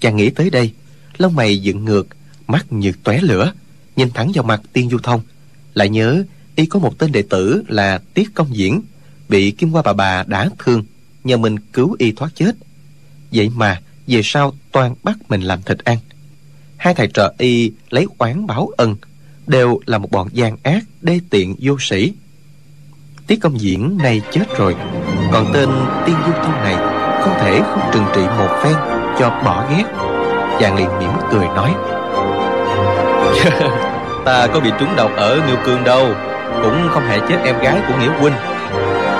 chàng nghĩ tới đây, lông mày dựng ngược, mắt như tóe lửa, nhìn thẳng vào mặt tiên du thông. Lại nhớ, y có một tên đệ tử là tiết công diễn, bị kim qua bà bà đã thương, nhờ mình cứu y thoát chết. Vậy mà, về sau toàn bắt mình làm thịt ăn. Hai thầy trò y lấy oán báo ân, đều là một bọn gian ác, đê tiện vô sĩ tiết công diễn này chết rồi, còn tên tiên du thông này không thể không trừng trị một phen cho bỏ ghét. Chàng liền mỉm cười nói ta có bị trúng độc ở ngưu cương đâu cũng không hề chết em gái của nghĩa huynh.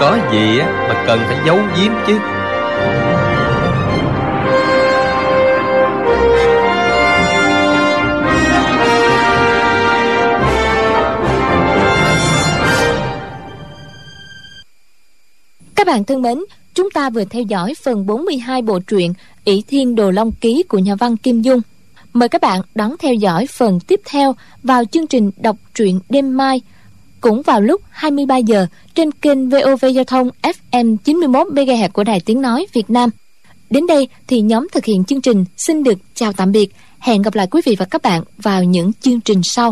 Có gì mà cần phải giấu giếm chứ?
Các bạn thân mến, chúng ta vừa theo dõi phần 42 bộ truyện ỷ Thiên Đồ Long Ký của nhà văn Kim Dung. Mời các bạn đón theo dõi phần tiếp theo vào chương trình đọc truyện đêm mai, cũng vào lúc 23 giờ trên kênh VOV Giao thông FM 91 MHz của Đài Tiếng nói Việt Nam. Đến đây thì nhóm thực hiện chương trình xin được chào tạm biệt. Hẹn gặp lại quý vị và các bạn vào những chương trình sau.